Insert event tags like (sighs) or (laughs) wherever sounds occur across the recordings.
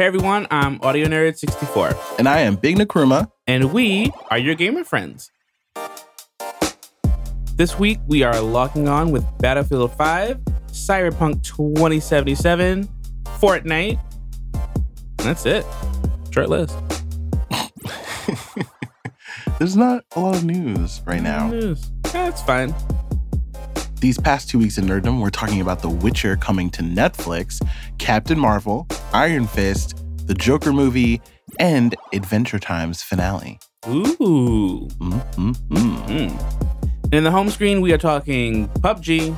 Hey everyone, I'm Audio Nerd 64, And I am Big Nakruma. and we are your gamer friends. This week we are locking on with Battlefield 5, Cyberpunk 2077, Fortnite. And that's it. Short list. (laughs) There's not a lot of news right now. News. That's fine. These past two weeks in Nerddom, we're talking about The Witcher coming to Netflix, Captain Marvel, Iron Fist, the Joker movie, and Adventure Time's finale. Ooh. Mm, mm, mm. Mm. In the home screen, we are talking PUBG,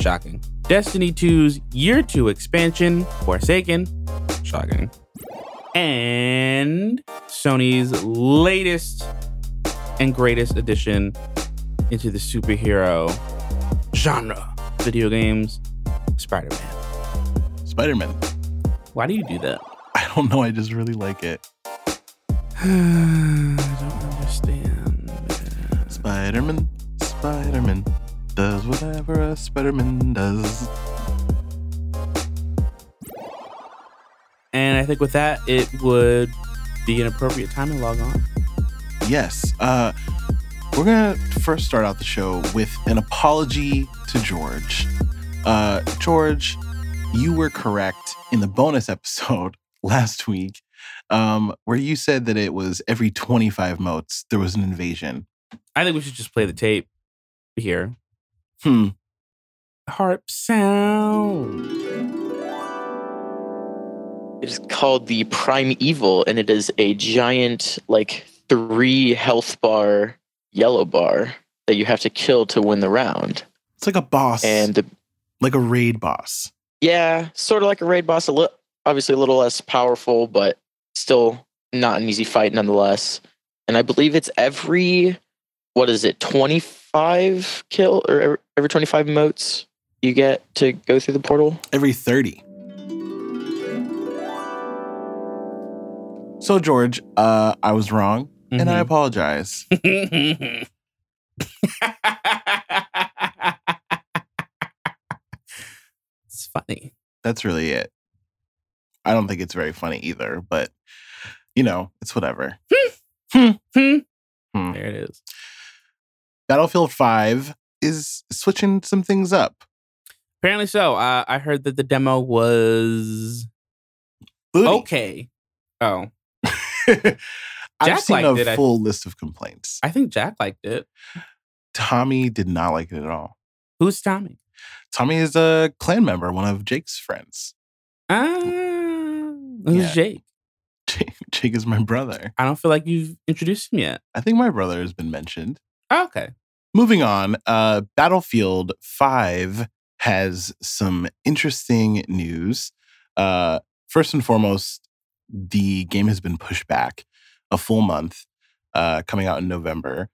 shocking. Destiny 2's Year 2 expansion, Forsaken, shocking. And Sony's latest and greatest addition into the superhero genre video games, Spider Man. Spider Man. Why do you do that? I don't know. I just really like it. (sighs) I don't understand. Spider Man, Spider Man does whatever a Spider Man does. And I think with that, it would be an appropriate time to log on. Yes. Uh, we're going to first start out the show with an apology to George. Uh, George, you were correct in the bonus episode last week um, where you said that it was every 25 motes there was an invasion. I think we should just play the tape here. Hmm. Harp sound. It is called the Primeval, and it is a giant, like three health bar yellow bar that you have to kill to win the round. It's like a boss, And the, like a raid boss. yeah, sort of like a raid boss, a li- obviously a little less powerful, but still not an easy fight nonetheless. And I believe it's every what is it, twenty five kill or every- every twenty five motes you get to go through the portal. Every 30. So, George, uh, I was wrong and I apologize. Mhm. (laughs) it's funny. That's really it. I don't think it's very funny either, but you know, it's whatever. Hmm. Hmm. Hmm. There it is. Battlefield 5 is switching some things up. Apparently so. Uh, I heard that the demo was Booty. okay. Oh, (laughs) I've Jack seen a liked it, I- full list of complaints. I think Jack liked it. Tommy did not like it at all. Who's Tommy? Tommy is a clan member, one of Jake's friends. Ah, who's Yeah. Jake? Jake, Jake is my brother. I don't feel like you've introduced him yet. I think my brother has been mentioned. Oh, okay. Moving on, uh, Battlefield 5 has some interesting news. Uh, first and foremost, the game has been pushed back a full month, uh, coming out in November,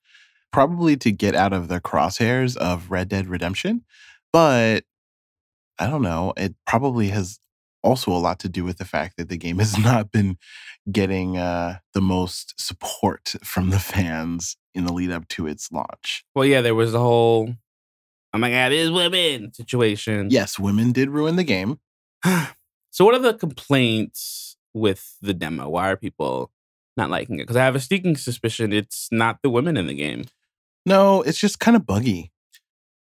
probably to get out of the crosshairs of Red Dead Redemption. But I don't know, it probably has also a lot to do with the fact that the game has (laughs) not been getting uh, the most support from the fans in the lead up to its launch. Well, yeah, there was the whole "Oh my God, it's women" situation. Yes, women did ruin the game. (sighs) so, what are the complaints with the demo? Why are people not liking it? Because I have a sneaking suspicion it's not the women in the game. No, it's just kind of buggy.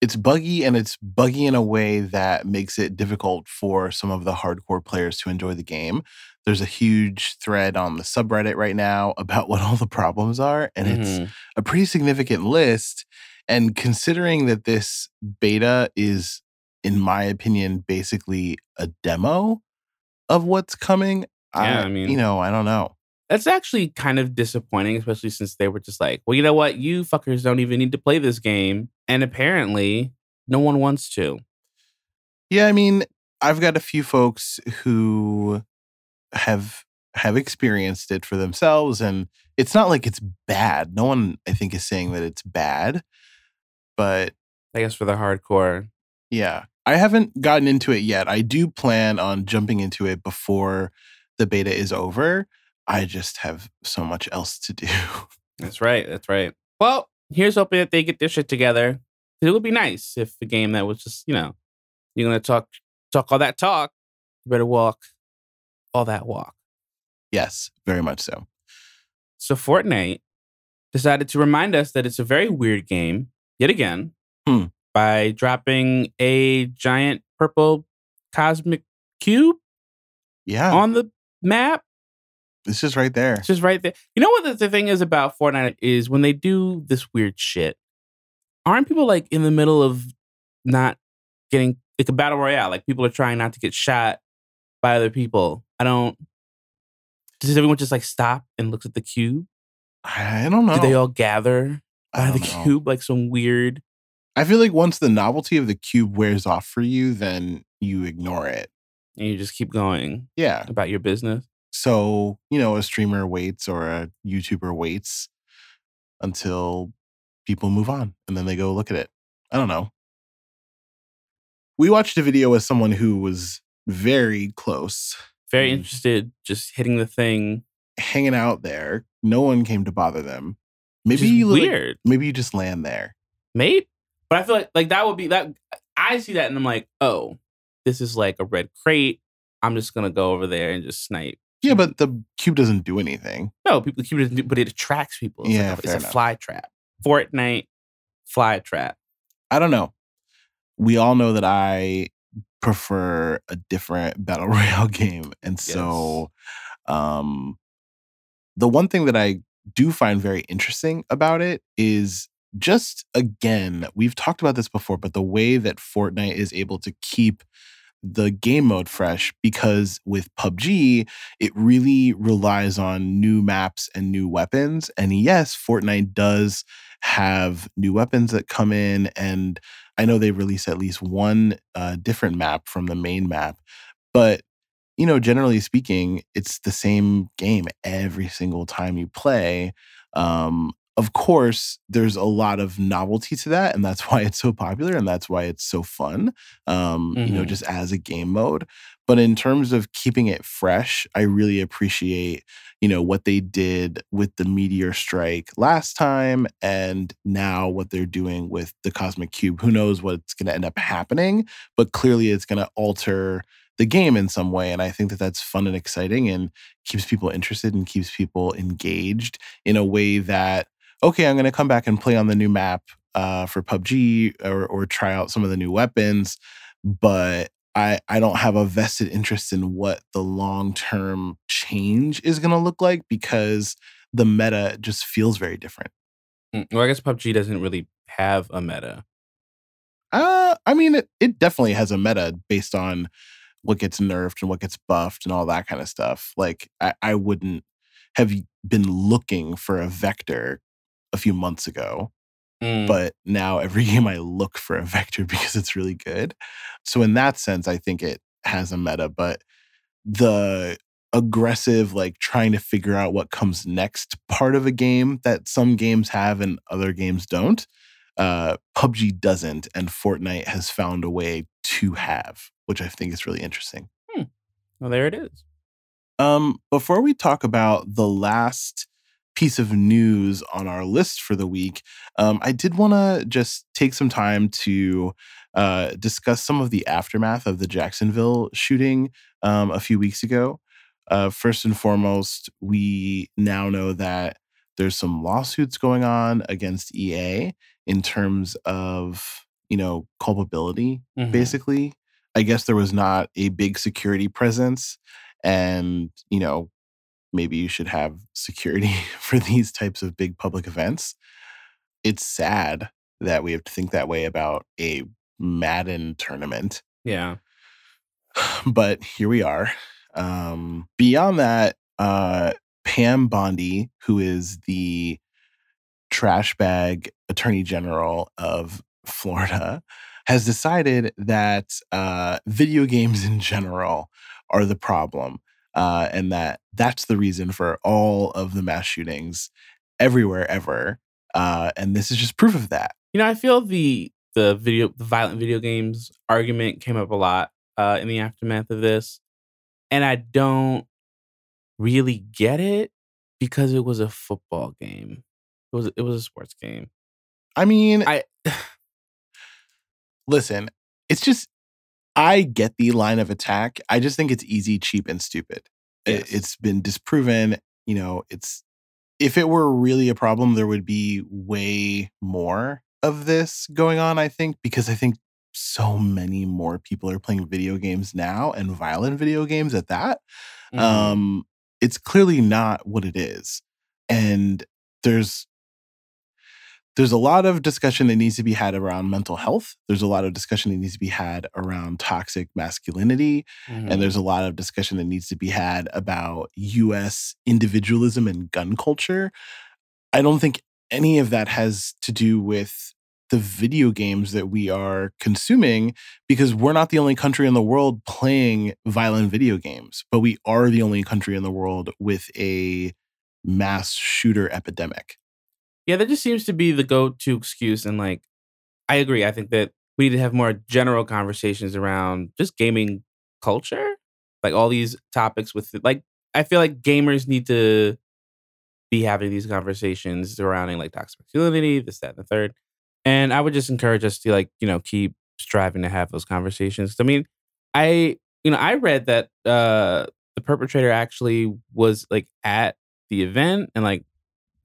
It's buggy and it's buggy in a way that makes it difficult for some of the hardcore players to enjoy the game. There's a huge thread on the subreddit right now about (laughs) what all the problems are, and it's Mhm. a pretty significant list. And considering that this beta is, in my opinion, basically a demo of what's coming, Yeah, I, I mean- you know, I don't know. That's actually kind of disappointing, especially since they were just like, well, you know what? You fuckers don't even need to play this game. And apparently, no one wants to. Yeah, I mean, I've got a few folks who have have experienced it for themselves and it's not like it's bad. No one I think is saying that it's bad. But I guess for the hardcore. yeah, I haven't gotten into it yet. I do plan on jumping into it before the beta is over. I just have so much else to do. (laughs) That's right. That's right. Well, here's hoping that they get their shit together. It would be nice if the game that was just, you know, you're gonna talk talk all that talk, you better walk all that walk. Yes, very much so. So Fortnite decided to remind us that it's a very weird game yet again Hmm. by dropping a giant purple cosmic cube Yeah, on the map. It's just right there. It's just right there. You know what the, the thing is about Fortnite is when they do this weird shit, aren't people like in the middle of not getting like a battle royale? Like people are trying not to get shot by other people. I don't. Does everyone just like stop and looks at the cube? I don't know. Do they all gather by the know. cube like some weird? I feel like once the novelty of the cube wears off for you, then you ignore it. And you just keep going Yeah. about your business. So, you know, a streamer waits or a YouTuber waits until people move on and then they go look at it. I don't know. We watched a video with someone who was very close, Very interested, just hitting the thing. hanging out there. No one came to bother them. Maybe Maybe you like- weird, maybe you just land there. mate. But I feel like like that would be that. I see that and I'm like, oh, this is like a red crate. I'm just gonna go over there and just snipe. Yeah, but the cube doesn't do anything. No, people keep it, but it attracts people. It's Yeah, like a, it's fair a fly trap. Fortnite fly trap. I don't know. We all know that I prefer a different (laughs) battle royale game. And so um the one thing that I do find very interesting about it is just again, we've talked about this before, but the way that Fortnite is able to keep the game mode fresh because with PUBG, it really relies on new maps and new weapons. And yes, Fortnite does have new weapons that come in. And I know they release at least one uh, different map from the main map. But, you know, generally speaking, it's the same game every single time you play. Um, of course, there's a lot of novelty to that, and that's (laughs) why it's so popular and that's why it's so fun, um, you know, Mhm. just as a game mode. But in terms of keeping it fresh, I really appreciate, you know, what they did with the Meteor Strike last time and now what they're doing with the Cosmic Cube. Who knows what's going to end up happening, but clearly it's going to alter the game in some way. And I think that that's fun and exciting and keeps people interested and keeps people engaged in a way that, okay, I'm going to come back and play on the new map uh, for PUBG or, or try out some of the new weapons. But I, I don't have a vested interest in what the long term change is going to look like because the meta just feels very different. Mm, Well, I guess PUBG doesn't really have a meta. Uh, I mean, it, it definitely has a meta based on what gets nerfed and what gets buffed and all that kind of stuff. Like, I, I wouldn't have been looking for a vector a few months ago, Mm. but now every (laughs) game I look for a vector (laughs) because it's really good. So, in that sense, I think it has a meta, but the aggressive, like trying to figure out what comes next part of a game that some games have and other games don't, uh, PUBG doesn't, and Fortnite has found a way to have, which I think is really interesting. well, there it is. Um, before we talk about the last piece of news on our list for the week, um, I did want to just take some time to uh, discuss some of the aftermath of the Jacksonville shooting um, a few weeks ago. Uh, first and foremost, we now know that there's some lawsuits going on against EA in terms of you know culpability Mhm. basically. I guess there was not a big security presence, and you know, maybe you should have security (laughs) for these types of big public events. It's sad that we have to think that way about a Madden tournament, Yeah. (sighs) but here we are. Um, beyond that, uh, Pam Bondi, who is the trash bag attorney general of Florida, has decided that uh, video games in general are the problem, uh, and that that's the reason for all of the mass shootings everywhere ever. Uh, and this is just proof of that. You know, I feel the the video the violent video games argument came up a lot uh, in the aftermath of this, and I don't really get it because it was a football game. It was it was a sports game. I mean, I (sighs) listen, it's just I get the line of attack. I just think it's easy, cheap, and stupid. It, Yes. it's been disproven. You know, it's if it were really a problem, there would be way more of this going on. I think because I think so many more people are playing video games now and violent video games at that. Mhm. Um, it's clearly not what it is, and there's there's a lot of discussion that needs to be had around mental health. There's a lot of discussion that needs to be had around toxic masculinity. Mhm. And there's a lot of discussion that needs to be had about US individualism and gun culture. I don't think any of that has to do with the video games that we are consuming because we're not the only country in the world playing violent video games, but we are the only country in the world with a mass shooter epidemic. Yeah, that just seems to be the go-to excuse. And like, I agree. I think that we need to have more general conversations around just gaming culture, like all these topics with like. I feel like gamers need to be having these conversations surrounding like toxic masculinity, this, that, and the third. And I would just encourage us to like you know keep striving to have those conversations. I mean, I you know I read that uh the perpetrator actually was like at the event and like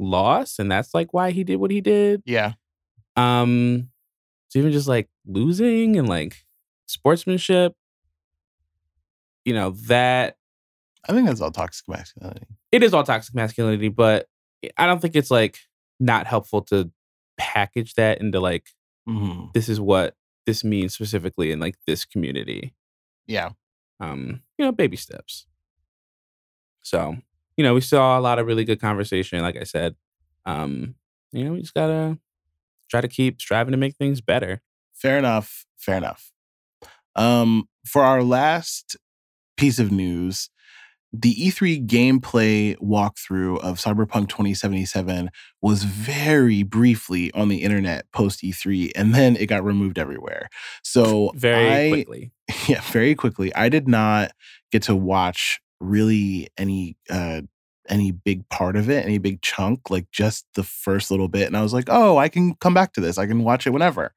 lost and that's like why he did what he did Yeah. um so even just like losing and like sportsmanship you know that I think that's all toxic masculinity. it is all toxic masculinity but i don't think it's like not helpful to package that into like hmm this is what this means specifically in like this community Yeah. um you know baby steps so you know we saw a lot of really good conversation like i said um you know we just gotta try to keep striving to make things better Fair enough. Fair enough. Um, for our last piece of news, the E3 gameplay walkthrough of Cyberpunk 2077 was very briefly on the internet post E3, and then it got removed everywhere. So (laughs) very I, quickly (laughs) yeah, very quickly. I did not get to watch really any uh any big part of it, any big chunk, like just the first little bit. And I was like, oh, I can come back to this. I can watch it whenever.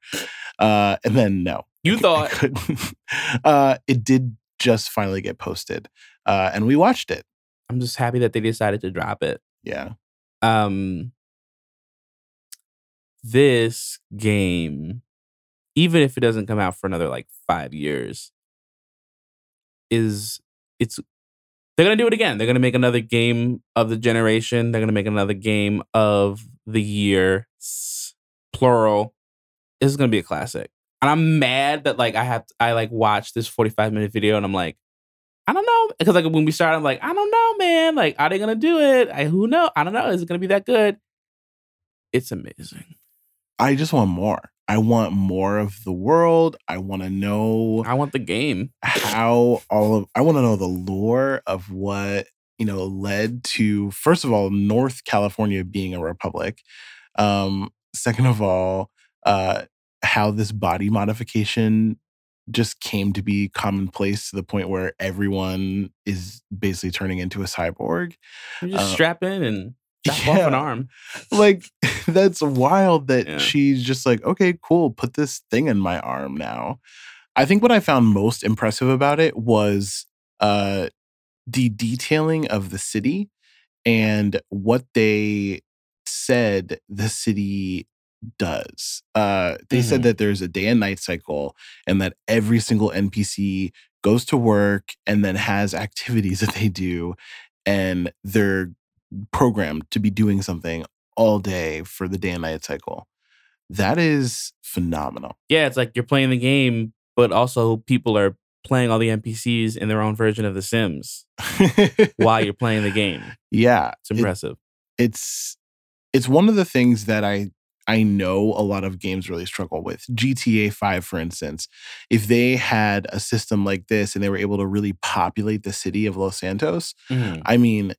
Uh and then no. you I thought couldn't. (laughs) uh it did just finally get posted. Uh and we watched it. i'm just happy that they decided to drop it Yeah. um this game even if it doesn't come out for another like five years is it's they're gonna do it again they're gonna make another game of the generation they're gonna make another game of the year plural this is gonna be a classic and i'm mad that like i have i like watched this 45 minute video and i'm like I don't know because like when we started, I'm like, I don't know, man. Like, are they gonna do it? I who know? I don't know. Is it gonna be that good? It's amazing. I just want more. I want more of the world. I want to know I want the game. how all of I want to know the lore of what you know led to first of all North California being a republic. Um, second of all, uh, how this body modification just came to be commonplace to the point where everyone is basically turning into a cyborg. You just Uh, strap in and (laughs) chop off an yeah. arm. Like (laughs) that's wild that Yeah. she's just like, okay, cool, put this thing in my arm now. I think what I found most impressive about it was uh the detailing of the city and what they said the city does. Uh they said Mhm. that there's a day and night cycle and that every single NPC goes to work and then has activities (laughs) that they do and they're programmed to be doing something all day for the day and night cycle. That is phenomenal. Yeah, it's like you're playing the game, but also people are playing all the NPCs in their own version of The Sims while you're playing the (laughs) game. yeah, It's it- impressive. it's it's one of the things that I I know a lot of games really struggle with. GTA 5 for instance, if they had a system like this and they were able to really populate the city of Los Santos, Mhm. I mean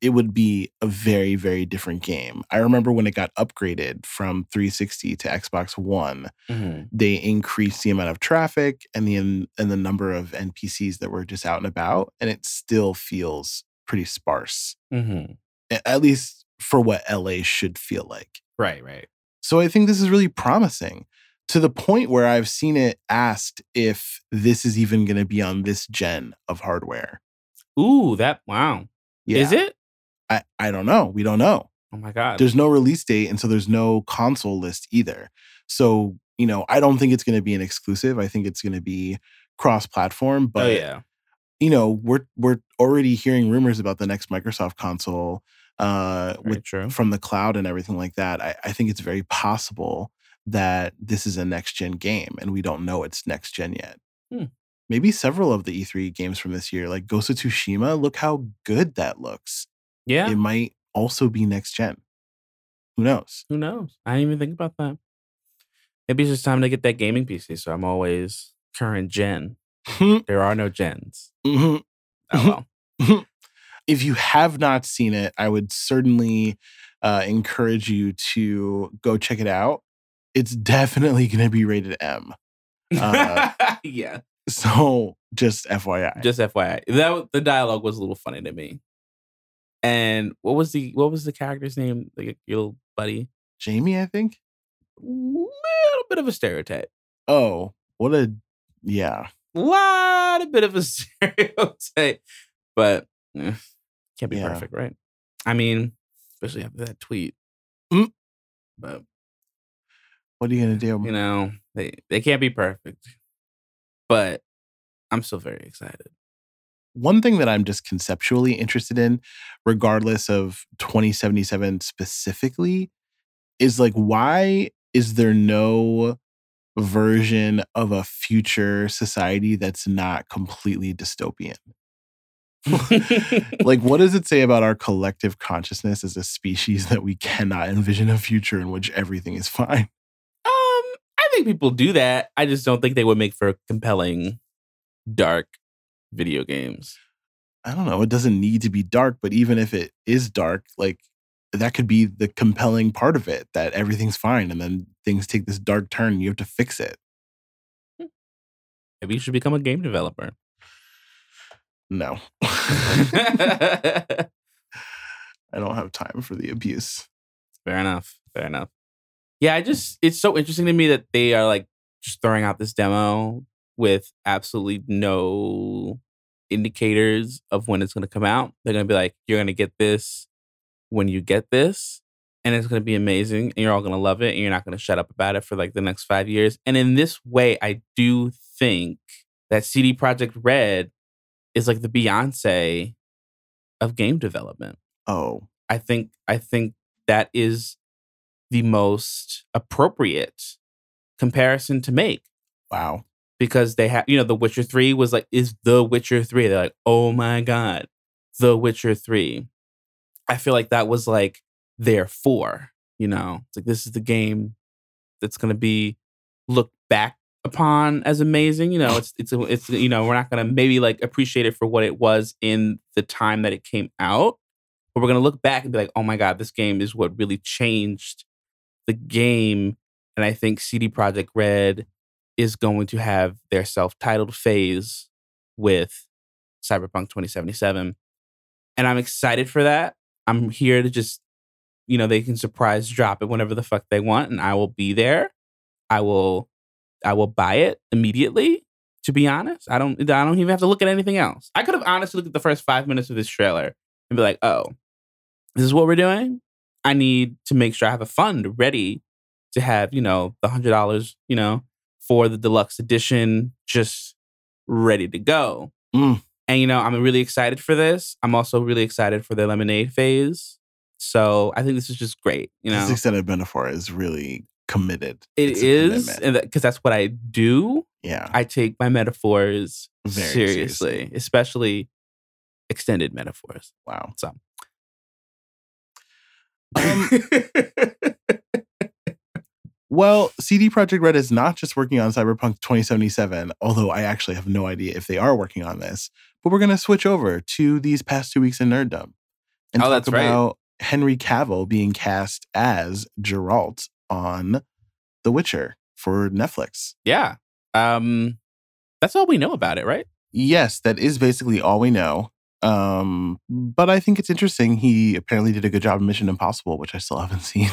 it, would be a very very different game. I remember when it got upgraded from 360 to Xbox 1, Mhm. they increased the amount of traffic and the and the number of NPCs that were just out and about and it still feels pretty sparse. Mhm. At least for what LA should feel like. Right, right. So I think this is really promising to the point where I've seen it asked if this is even going to be on this gen of hardware. Ooh, that wow. Yeah. Is it? I, I don't know. We don't know. Oh my god. There's no release date, and so there's no console list either. So, you know, I don't think it's going to be an exclusive. I think it's going to be cross-platform. But oh yeah. you know, we're we're already hearing rumors about the next Microsoft console uh, Very with true. from the cloud and everything like that. I, I think it's very possible that this is a next gen game, and we don't know it's next gen yet. Hmm. Maybe several of the E3 games from this year, like Ghost of Tsushima, look how good that looks. Yeah. It might also be next gen. Who knows? Who knows? I didn't even think about that. Maybe it's just time to get that gaming PC, so I'm always current gen. (laughs) There are no gens. Mhm. Oh well. (laughs) if you have not seen it, I would certainly uh, encourage you to go check it out. It's definitely going to be rated M. Uh, (laughs) yeah. So just FYI. Just FYI, that the dialogue was a little funny to me. And what was the what was the character's name? Like your little buddy. Jamie, I think. A Little bit of a stereotype. Oh, what a yeah. Lot a bit of a (laughs) stereotype, but eh, can't be Yeah. perfect, right? I mean, especially after that tweet. Mm. But What are you gonna do? you know, they they can't be perfect. But I'm still very excited. One thing that I'm just conceptually interested in, regardless of 2077 specifically, is like why is there no version of a future society that's not completely dystopian? (laughs) like what does it say about our collective consciousness as a species that we cannot envision a future in which everything is fine think people do that. I just don't think they would make for compelling, dark video games. i don't know it doesn't need to be dark but even if it is dark like that could be the compelling part of it that everything's fine and then things take this dark turn and you have to fix it hmm. Maybe you should become a game developer. no (laughs) (laughs) i don't have time for the abuse Fair enough. Fair enough. Yeah, I just it's so interesting to me that they are like just throwing out this demo with absolutely no indicators of when it's going to come out. They're going to be like, you're going to get this when you get this, and it's going to be amazing, and you're all going to love it, and you're not going to shut up about it for like the next five years. And in this way, I do think that CD Projekt Red is like the Beyonce of game development. oh I think I think that is the most appropriate comparison to make. Wow. Because they have you know The Witcher 3 was like is The Witcher 3 they're like oh my god The Witcher 3 I feel like that was like their four you know? It's like this is the game that's going to be looked back upon as amazing you know? It's it's it's you know we're not going to maybe like appreciate it for what it was in the time that it came out but we're going to look back and be like oh my god this game is what really changed the game and i think CD Projekt Red is going to have their self-titled phase with cyberpunk 2077 and i'm excited for that. I'm here to just you know they can surprise drop it whenever the fuck they want and i will be there. I will i will buy it immediately to be honest. I don't i don't even have to look at anything else. I could have honestly looked at the first five minutes of this trailer and be like oh this is what we're doing i need to make sure i have a fund ready to have you know the hundred dollars you know for the deluxe edition just ready to go. Mm. and you know i'm really excited for this. I'm also really excited for the lemonade phase. So i think this is just great you know? this extended metaphor is really committed. It It's is because that's what i do. Yeah. I take my metaphors Very seriously, seriously. especially extended metaphors. Wow. So Um, (laughs) Well, CD Projekt Red is not just working on Cyberpunk 2077, although I actually have no idea if they are working on this. But we're going to switch over to these past two weeks in nerddom and Oh, talk that's right. about Henry Cavill being cast as Geralt on The Witcher for Netflix. yeah um that's all we know about it right Yes, that is basically all we know. Um, but I think it's interesting. He apparently did a good job in Mission Impossible, which I still haven't (laughs) seen.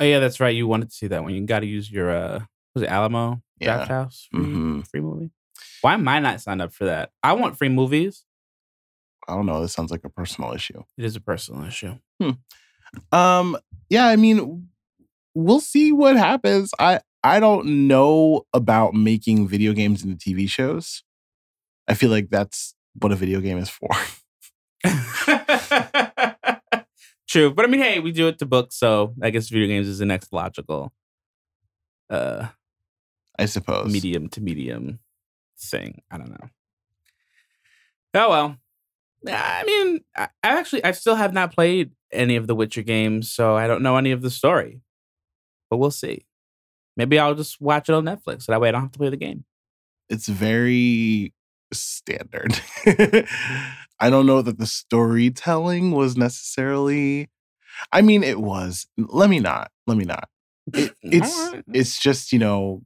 oh yeah that's right you wanted to see that one you got to use your uh was it alamo Yeah. draft house free, Mhm. free movie why am i not signed up for that i want free movies I don't know. This sounds like a personal issue. It is a personal issue. Um, yeah, I mean, we'll see what happens. I I don't know about making video games into TV shows. I feel like that's what a video game is for. (laughs) (laughs) True, but I mean, hey, we do it to books, so I guess video games is the next logical uh I suppose. medium to medium thing. I don't know. Oh well. I mean, I, I actually I still have not played any of the Witcher games, so I don't know any of the story. But we'll see. Maybe I'll just watch it on Netflix. So that way I don't have to play the game. It's very standard. (laughs) I don't know that the storytelling was necessarily. I mean, it was. Let me not. Let me not. It, (laughs) it's it's just you know,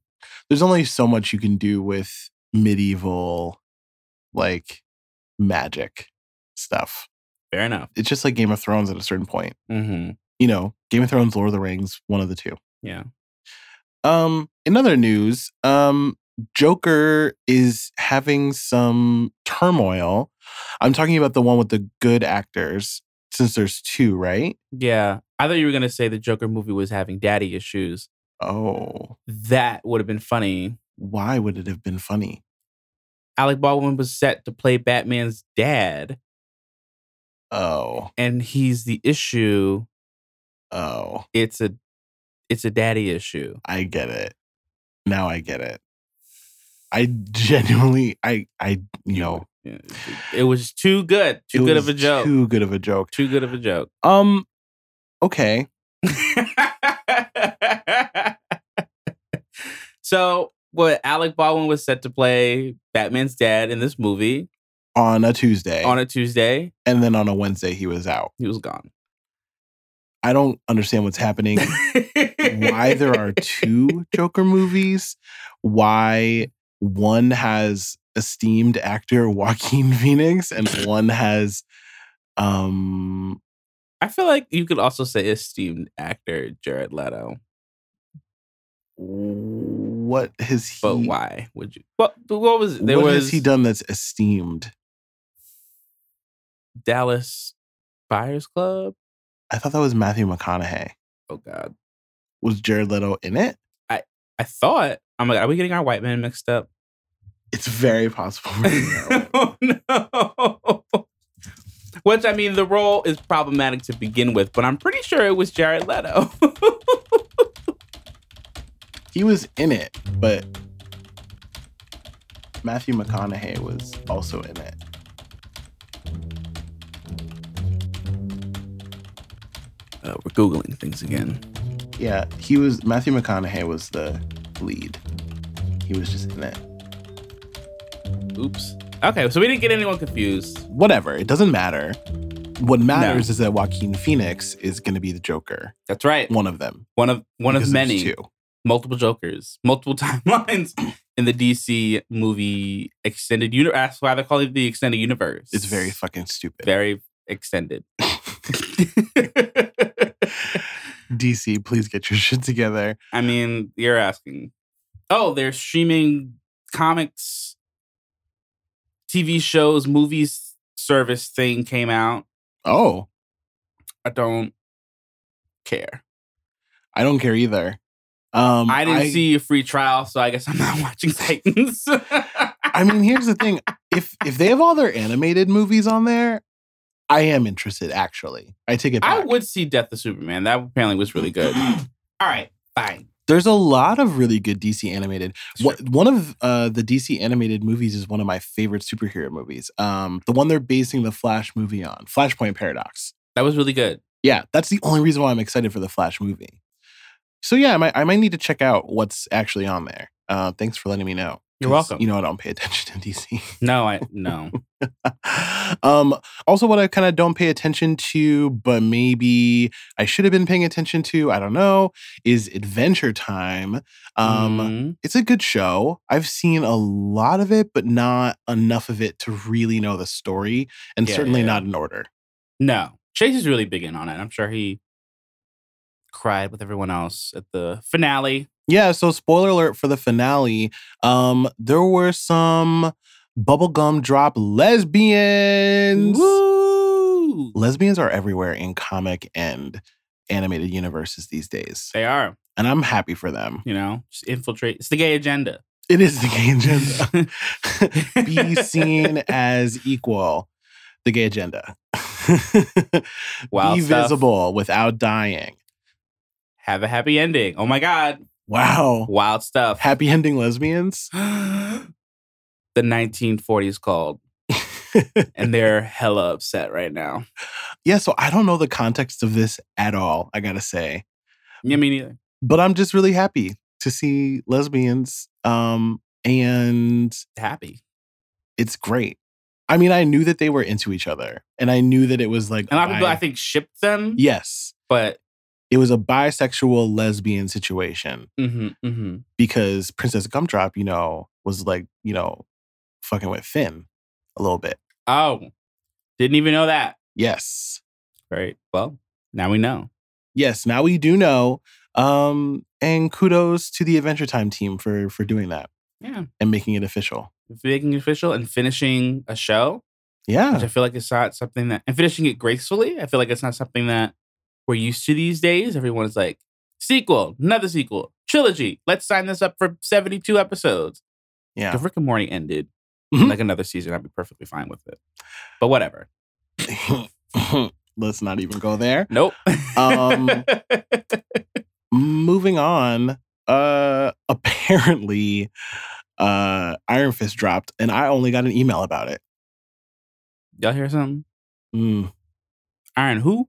there's only so much you can do with medieval, like magic stuff. fair enough. It's just like Game of Thrones at a certain point. Mm-hmm. You know, Game of Thrones, Lord of the Rings, one of the two. Yeah. Um, in other news, um, Joker is having some turmoil. I'm talking about the one with the good actors, since there's two, right? Yeah. I thought you were gonna say the Joker movie was having daddy issues. Oh, That would have been funny. why would it have been funny? Alec Baldwin was set to play Batman's dad, Oh, and he's the issue. oh, It's a it's a daddy issue. I get it. Now I get it. I genuinely, I, I, you know, It was too good. Too good of a joke. Too good of a joke. Too good of a joke. Um, okay. (laughs) so what Alec Baldwin was set to play Batman's dad in this movie On a Tuesday, on a Tuesday. and then on a Wednesday he was out. He was gone. I don't understand what's happening. why there are (laughs) two Joker movies, why one has esteemed actor (laughs) Joaquin Phoenix and one has um I feel like you could also say esteemed actor Jared Leto. what has he But why would you? What what was there what was has he done that's esteemed? Dallas Buyers Club. I thought that was Matthew McConaughey. Oh God, Was Jared Leto in it? I thought I'm like, are we getting our white men mixed up? It's very possible. (laughs) oh no. Which I mean, the role is problematic to begin with, but I'm pretty sure it was Jared Leto. (laughs) he was in it, but Matthew McConaughey was also in it. uh, we're googling things again. Yeah, he was Matthew McConaughey was the lead. He was just in it. Oops. Okay, so we didn't get anyone confused. Whatever, it doesn't matter. What matters is that Joaquin Phoenix is going to be the Joker, That's right. one of them. One of one because of many Two. multiple Jokers, multiple (laughs) timelines in the DC movie extended universe. That's why they call it the extended universe. It's very fucking stupid. very extended. (laughs) (laughs) DC, please get your (laughs) shit together. I mean, you're asking. Oh, they're streaming comics, TV shows, movies service thing came out. Oh, I don't care. I don't care either. Um, I didn't see a free trial, so I guess I'm not (laughs) watching Titans. I mean, here's the thing: if if they have all their animated movies on there, I am interested. Actually, I take it I would see Death of Superman. That apparently was really good. (clears throat) All right, fine. There's a lot of really good DC animated. It's What, one of uh, the DC animated movies is one of my favorite superhero movies. Um, the one they're basing the Flash movie on, Flashpoint Paradox. That was really good. Yeah, that's the only reason why I'm excited for the Flash movie. So yeah, I might I might need to check out what's actually on there. Uh, thanks for letting me know. You're welcome. You know I don't pay attention to DC. No, I no. (laughs) um, also, what I kind of don't pay attention to, but maybe I should have been paying attention to, I don't know, is Adventure Time. Um, Mhm. It's a good show. I've seen a lot of it, but not enough of it to really know the story, and Yeah, certainly yeah. not in order. no. Chase is really big in on it. I'm sure he cried with everyone else at the finale. Yeah, so spoiler alert for the finale. Um, there were some bubblegum drop lesbians. Woo! Lesbians are everywhere in comic and animated universes these days. They are, And I'm happy for them. you know, just infiltrate. It's the gay agenda. It is the gay agenda. (laughs) (laughs) Be seen as equal. The gay agenda. (laughs) Wild Be stuff. visible without dying. Have a happy ending. Oh my God. Wow. Wild stuff. Happy ending lesbians. (gasps) the 1940s called, and they're (laughs) hella upset right now. yeah, so I don't know the context of this at all, I gotta say. Yeah, me neither. But I'm just really happy to see lesbians. Um, and Happy. it's great. I mean, I knew that they were into each other, and I knew that it was like And a lot of people, I think, shipped them. yes, But it was a bisexual lesbian situation hmm hmm because Princess Gumdrop, you know, was like you know, fucking with Finn a little bit. oh, didn't even know that. Yes, Right. Well, now we know. yes. Now we do know. Um, and kudos to the Adventure Time team for for doing that Yeah. and making it official. Making it official and finishing a show, which Yeah, I feel like it's not something that, and finishing it gracefully. I feel like it's not something that we're used to these days. Everyone's like, sequel, another sequel, trilogy. Let's sign this up for 72 episodes. yeah. If Rick and Morty ended Mhm. like another season, I'd be perfectly fine with it. But whatever. (laughs) Let's not even go there. Nope. Um, (laughs) Moving on. Uh, apparently, uh, Iron Fist dropped, and I only got an email about it. Y'all hear something? Mm, Iron Who?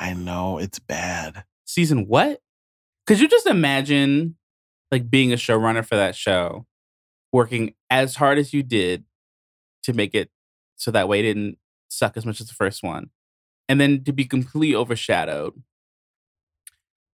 I know it's bad. Season what? Could you just imagine like being a showrunner for that show, working as hard as you did to make it so that way it didn't suck as much as the first one, and then to be completely overshadowed,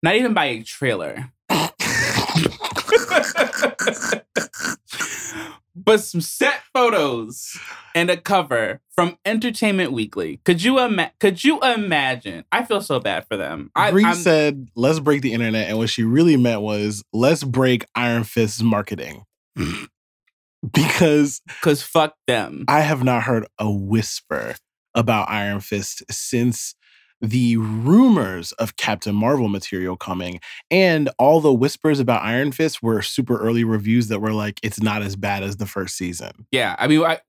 not even by a trailer, (laughs) (laughs) (laughs) but some set photos and a cover from Entertainment Weekly. Could you ima- Could you imagine? I feel so bad for them. I, Brie said, "Let's break the internet," and what she really meant was, "Let's break Iron Fist's marketing," (laughs) because Cause fuck them. I have not heard a whisper about Iron Fist since the rumors of Captain Marvel material coming and all the whispers about Iron Fist were super early reviews that were like it's not as bad as the first season. yeah, I mean, I,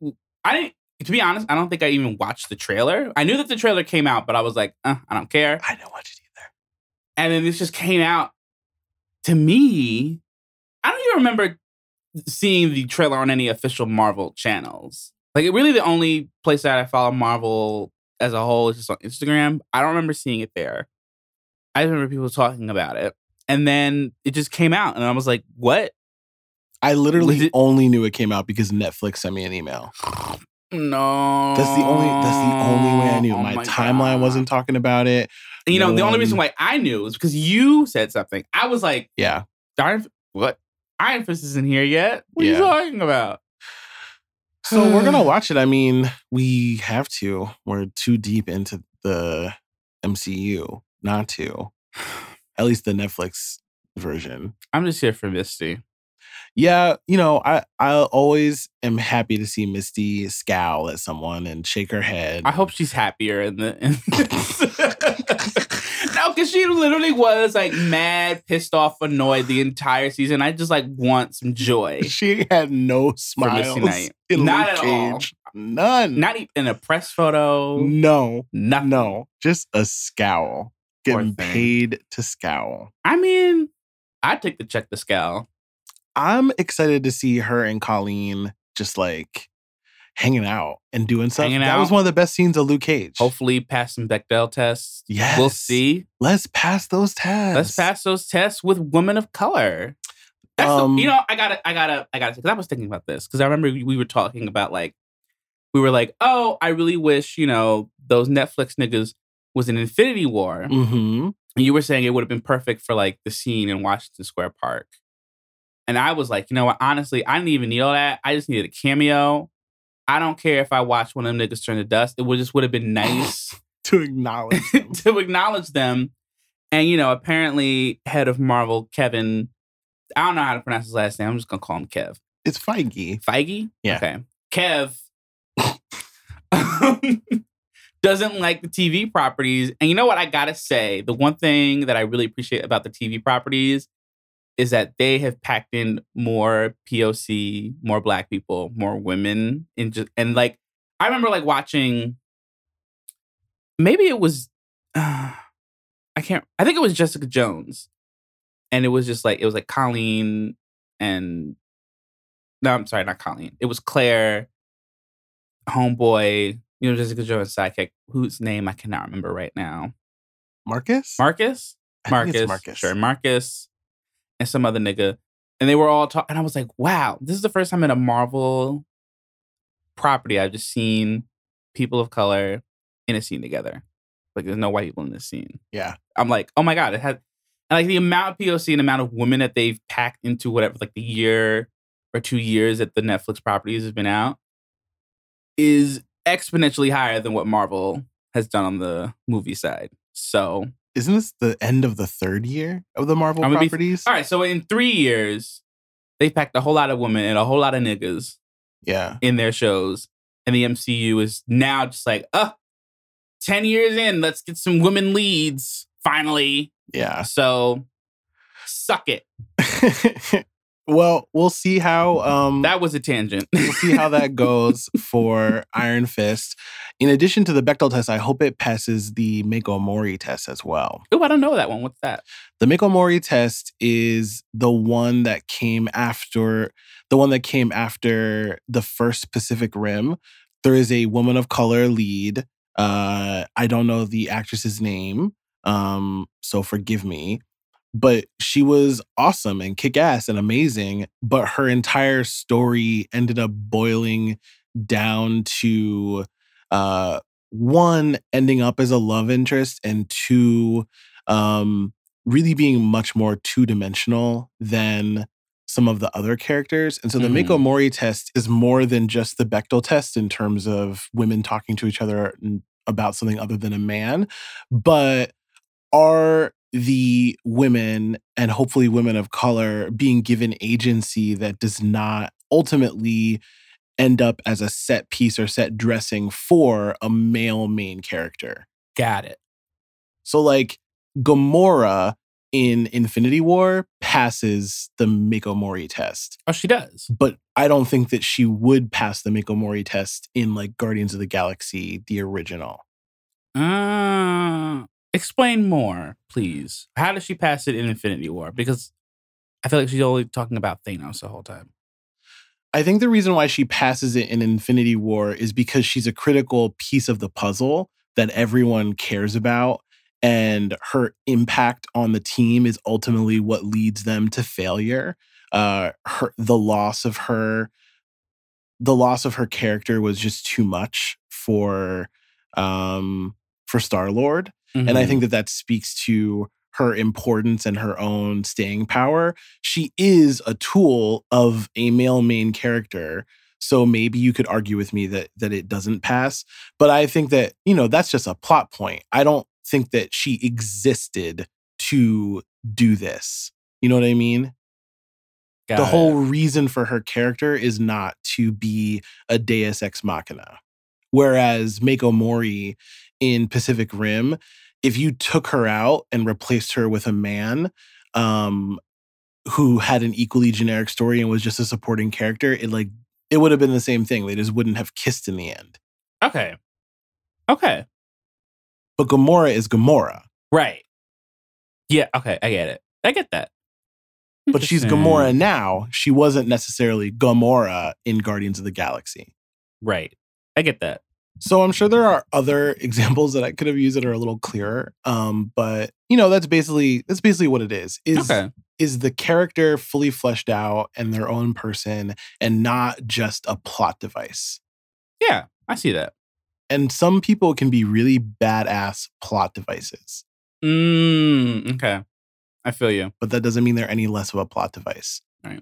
I didn't. To be honest, I don't think I even watched the trailer. I knew that the trailer came out, but I was like, uh, I don't care. I didn't watch it either. And then this just came out. To me, I don't even remember seeing the trailer on any official Marvel channels. Like, it really the only place that I follow Marvel as a whole is just on Instagram. I don't remember seeing it there. I remember people talking about it. And then it just came out, and I was like, what? I literally it- only knew it came out because Netflix sent me an email. No. That's the only that's the only way I knew. Oh my, my timeline God. wasn't talking about it. And, you know, No the only reason why I knew was because you said something. I was like, Yeah. Iron, what? Iron Fist isn't here yet. What are you talking about? So we're gonna hmm. watch it. I mean, we have to. We're too deep into the MCU not to. At least the Netflix version. I'm just here for Misty. Yeah, you know, I I always am happy to see Misty scowl at someone and shake her head. I hope she's happier in the. In (laughs) (laughs) because she literally was like mad, pissed off, annoyed the entire season. I just like want some joy. (laughs) she had no smiles Not Luke at all. None. Not even in a press photo. no. Nothing. No. Just a scowl. Getting paid to scowl. I mean, I take the check the scowl. I'm excited to see her and Colleen just like hanging out and doing stuff. Hanging that was one of the best scenes of Luke Cage. Hopefully, pass some Bechdel tests. Yes. We'll see. Let's pass those tests. Let's pass those tests with women of color. That's Um, the, you know, I gotta, I gotta, I gotta. Because I was thinking about this because I remember we were talking about like, we were like, oh, I really wish you know those Netflix niggas was in Infinity War. Mm-hmm. And you were saying it would have been perfect for like the scene in Washington Square Park. And I was like, you know what? Honestly, I didn't even need all that. I just needed a cameo. I don't care if I watch one of them niggas turn to dust. It would just would have been (laughs) nice To acknowledge (laughs) them. to acknowledge them. And you know, apparently, head of Marvel, Kevin, I don't know how to pronounce his last name. I'm just gonna call him Kev. it's Feige. Feige? Yeah. Okay. Kev (laughs) doesn't like the TV properties. And you know what? I gotta say, the one thing that I really appreciate about the TV properties is that they have packed in more POC, more black people, more women in just and like I remember like watching maybe it was uh, I can't I think it was Jessica Jones. And it was just like it was like Colleen and no, I'm sorry, not Colleen. It was Claire, homeboy, you know, Jessica Jones' sidekick, whose name I cannot remember right now. Marcus? Marcus? I think it's Marcus. Marcus. Sure, Marcus and some other nigga. And they were all talking. And I was like, wow, this is the first time in a Marvel property I've just seen people of color in a scene together. Like, there's no white people in this scene. Yeah. I'm like, oh my God, it had and like the amount of POC and amount of women that they've packed into whatever, like the year or two years that the Netflix properties has been out is exponentially higher than what Marvel has done on the movie side. So, Isn't this the end of the third year of the Marvel gonna be- properties? all right, so in three years, they packed a whole lot of women and a whole lot of niggas Yeah. in their shows. And the MCU is now just like, uh, 10 years in, let's get some women leads finally. Yeah. So, suck it. (laughs) well, we'll see how um That was a tangent. (laughs) we'll see how that goes for Iron Fist. In addition to the Bechdel test, I hope it passes the Mako Mori test as well. Oh, I don't know that one. What's that? The Mako Mori test is the one that came after the one that came after the first Pacific Rim. There is a woman of color lead. Uh, I don't know the actress's name, um, so forgive me. But she was awesome and kick ass and amazing. But her entire story ended up boiling down to uh, one ending up as a love interest, and two, um, really being much more two dimensional than some of the other characters. And so the Mhm. Mako Mori test is more than just the Bechdel test in terms of women talking to each other about something other than a man. But are the women and hopefully women of color being given agency that does not ultimately end up as a set piece or set dressing for a male main character? Got it. So like Gamora in Infinity War passes the Mako Mori test, Oh, she does. but I don't think that she would pass the Mako Mori test in like Guardians of the Galaxy, the original. Uh, explain more, please. How does she pass it in Infinity War? Because I feel like she's only talking about Thanos the whole time. I think the reason why she passes it in Infinity War is because she's a critical piece of the puzzle that everyone cares about. And her impact on the team is ultimately what leads them to failure. Uh, her the loss of her, the loss of her character was just too much for, um, for Star Lord. And I Mhm. think that that speaks to her importance and her own staying power. She is a tool of a male main character. So maybe you could argue with me that that it doesn't pass, but I think that, you know, that's just a plot point. I don't think that she existed to do this. You know what I mean? Got the it. whole reason for her character is not to be a deus ex machina. Whereas Mako Mori in Pacific Rim, if you took her out and replaced her with a man um, who had an equally generic story and was just a supporting character, it like it would have been the same thing. They just wouldn't have kissed in the end. Okay. Okay. But Gamora is Gamora. Right. Yeah. Okay. I get it. I get that. But she's. Gamora now. She wasn't necessarily Gamora in Guardians of the Galaxy. Right. I get that. So I'm sure there are other (laughs) examples that I could have used that are a little clearer. Um, but you know, that's basically that's basically what it is. Is okay. is the character fully fleshed out and their own person and not just a plot device. Yeah. I see that. And some people can be really badass plot devices, Mm, okay. I feel you. but that doesn't mean they're any less of a plot device. Right.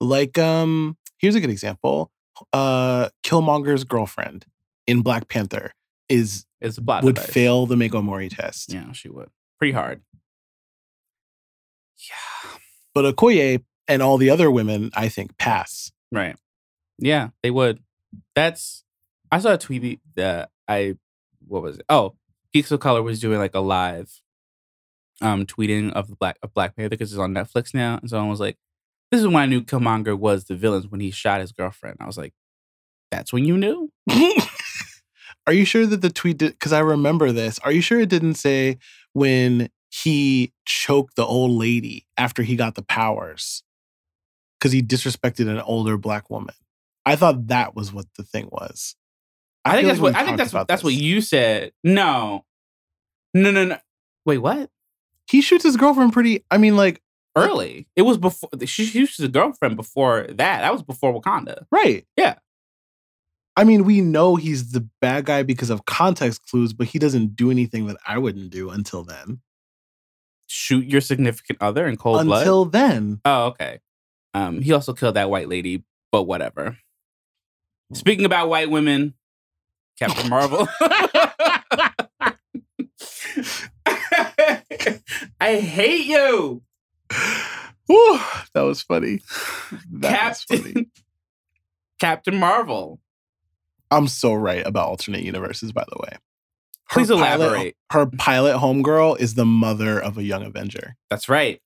Like um, here's a good example. Uh Killmonger's girlfriend in Black Panther is a plot would device. fail the Mako Mori test. Yeah, she would. Pretty hard. Yeah. But Okoye and all the other women, I think, pass. Right. Yeah, they would. That's I saw a tweet that I what was it? Oh, Geeks of Color was doing like a live um tweeting of the Black of Black Panther because it's on Netflix now. And someone was like, This is when I knew Killmonger was the villains when he shot his girlfriend. I was like, That's when you knew? (laughs) Are you sure that the tweet did? Because I remember this. Are you sure it didn't say when he choked the old lady after he got the powers? Because he disrespected an older black woman. I thought that was what the thing was. I, think that's like what I think that's what about that's what you said. No. No, no, no. Wait, what? He shoots his girlfriend pretty. I mean, like, uh Early. It was before she, shoots was a girlfriend before that. That was before Wakanda. right. Yeah. I mean, we know he's the bad guy because of context clues, but he doesn't do anything that I wouldn't do until then. Shoot your significant other in cold blood. until then. Oh, okay. Um, he also killed that white lady, but whatever. Speaking about white women, Captain Marvel. (laughs) I hate you, Whew, that was funny. That was funny. Captain. (laughs) Captain Marvel. I'm so right about alternate universes, by the way. Her Please pilot- elaborate. her pilot homegirl is the mother of a young Avenger. That's right.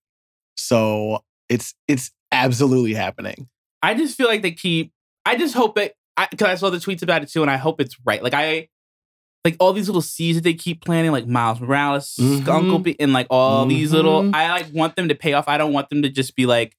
So it's it's absolutely happening. I just feel like they keep. I just hope it because I, saw the tweets about it too, and I hope it's right. Like I, like all these little seeds that they keep planting, like Miles Morales, Mhm. Uncle B, and like all these little. Mhm. I like want them to pay off. I don't want them to just be like,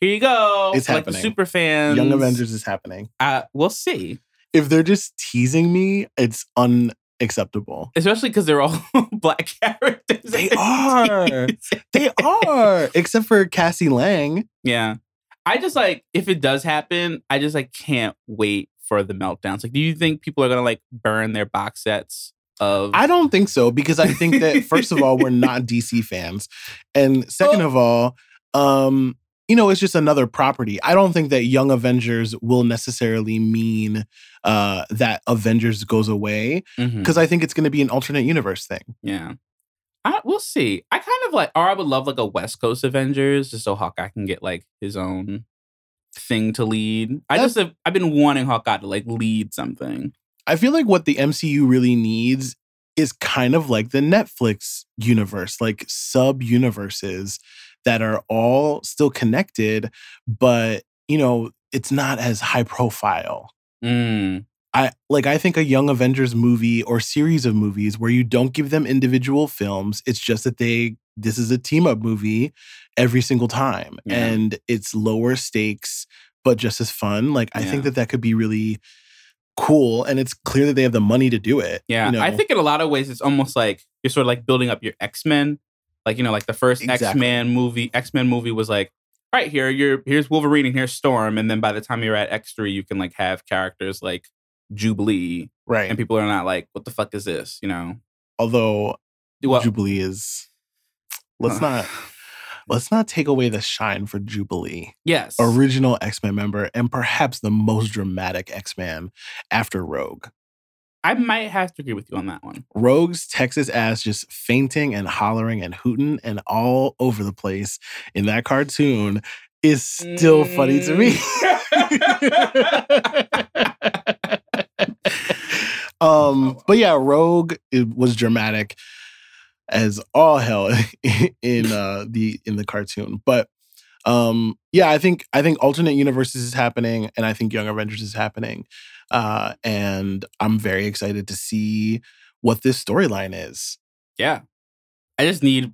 here you go. It's like the happening. super fans. Young Avengers is happening. Uh, we'll see. If they're just teasing me, it's unacceptable. Especially because they're all (laughs) black (laughs) characters. They are. They are, except for Cassie Lang. Yeah. I just like if it does happen, I just like can't wait for the meltdowns. Like, do you think people are gonna like burn their box sets of I don't think so because I think that first of all, we're not (laughs) DC fans, and second Oh. of all, um, you know, it's just another property. I don't think that Young Avengers will necessarily mean uh, that Avengers goes away because I think it's going to be an alternate universe thing. Yeah. I, we'll see. I kind of like, or I would love like a West Coast Avengers just so Hawkeye can get like his own thing to lead. I That's- just have, I've been wanting Hawkeye to like lead something. I feel like what the MCU really needs is kind of like the Netflix universe, like sub universes that are all still connected, but you know, it's not as high profile. Mm. I like I think a young Avengers movie or series of movies where you don't give them individual films, it's just that they this is a team up movie every single time Yeah. and it's lower stakes but just as fun. Like I Yeah. think that that could be really cool and it's clear that they have the money to do it. Yeah. you know? I think in a lot of ways, it's almost like you're sort of like building up your X Men. Like, you know, like the first Exactly. X Men movie, X Men movie was like, right here, you're here's Wolverine and here's Storm. And then by the time you're at X3, you can like have characters like Jubilee. right. And people are not like, what the fuck is this? You know? Although Well, Jubilee is let's not let's not take away the shine for Jubilee. Yes. original X-Men member and perhaps the most dramatic X-Man after Rogue. I might have to agree with you on that one. Rogue's Texas ass just fainting and hollering and hooting and all over the place in that cartoon is still funny to me. (laughs) um, but yeah, Rogue it was dramatic as all hell (laughs) in uh the in the cartoon. But um yeah, I think I think alternate universes is happening and I think Young Avengers is happening. Uh and I'm very excited to see what this storyline is. Yeah. I just need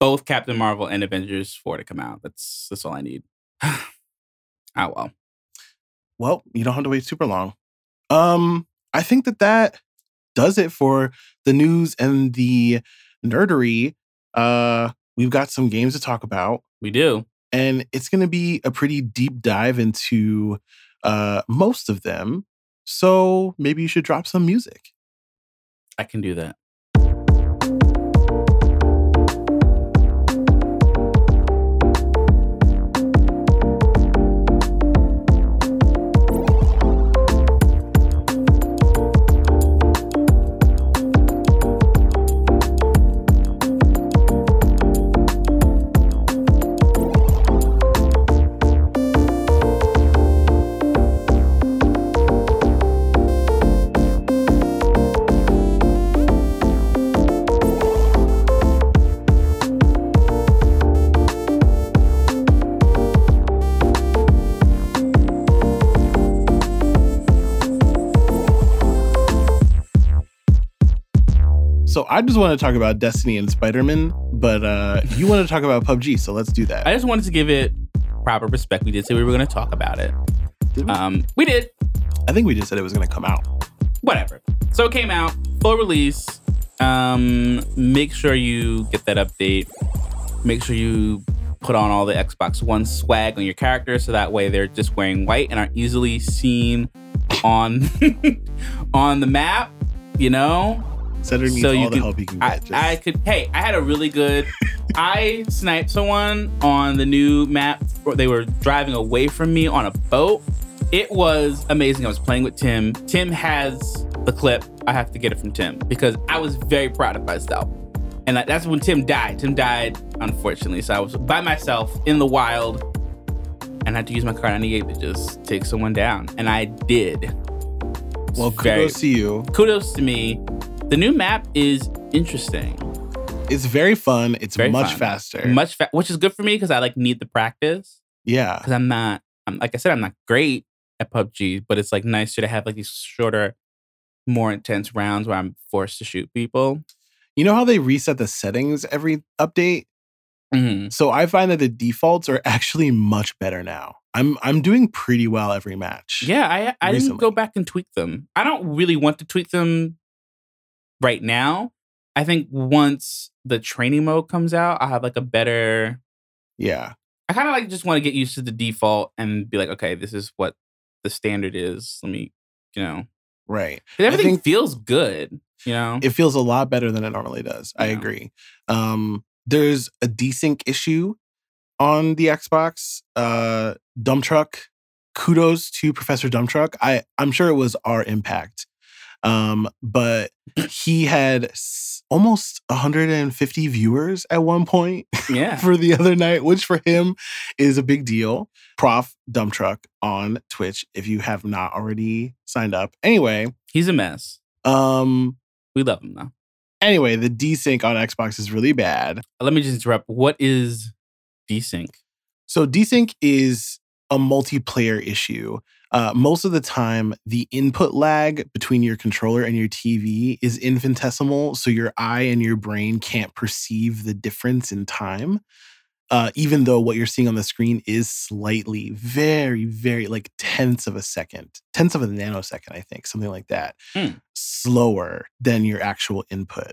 both Captain Marvel and Avengers 4 to come out. That's that's all I need. (sighs) oh well. Well, you don't have to wait super long. Um I think that that does it for the news and the nerdery. Uh we've got some games to talk about. We do. and it's going to be a pretty deep dive into uh, most of them. So maybe you should drop some music. I can do that. So I just want to talk about Destiny and Spider-Man, but uh, you want to talk about PUBG, so let's do that. I just wanted to give it proper respect. We did say we were going to talk about it. Did we? Um, we did. I think we just said it was going to come out. Whatever. So it came out full release. Um, make sure you get that update. Make sure you put on all the Xbox One swag on your character, so that way they're just wearing white and aren't easily seen on (laughs) on the map. You know, Cedric needs So you all the can- help he can I, get. Just- I could. Hey, I had a really good. (laughs) I sniped someone on the new map. They were driving away from me on a boat. It was amazing. I was playing with Tim. Tim has the clip. I have to get it from Tim because I was very proud of myself. And that- that's when Tim died. Tim died, unfortunately. So I was by myself in the wild and I had to use my Kar98 to just take someone down. And I did. Well, very- kudos to you. kudos to me. The new map is interesting. It's very fun. It's Very much fun. faster. Much fa- which is good for me because I like need the practice yeah. because I'm not I'm like I said I'm not great at PUBG, but it's like nicer to have like these shorter, more intense rounds where I'm forced to shoot people. You know how they reset the settings every update? Mhm. So I find that the defaults are actually much better now. I'm I'm doing pretty well every match. Yeah, I I didn't go back and tweak them. I don't really want to tweak them right now. I think once the training mode comes out, I'll have like a better Yeah. I kind of like just want to get used to the default and be like, okay, this is what the standard is. Let me, you know, Right. everything think- feels good. You know, It feels a lot better than it normally does. I agree. Um, there's a desync issue on the Xbox. Uh, Dump Truck. Kudos to Professor Dump Truck. I I'm sure it was our impact, um, but he had s- almost 150 viewers at one point (laughs) yeah, for the other night, which for him is a big deal. Prof Dump Truck on Twitch if you have not already signed up. Anyway, he's a mess. um, We love him though. Anyway, the desync on Xbox is really bad. Let me just interrupt. What is desync? So desync is a multiplayer issue. Uh, most of the time, the input lag between your controller and your TV is infinitesimal, so your eye and your brain can't perceive the difference in time. Uh, even though what you're seeing on the screen is slightly, very, very like tenths of a second, tenths of a nanosecond, I think, something like that, Hmm. slower than your actual input.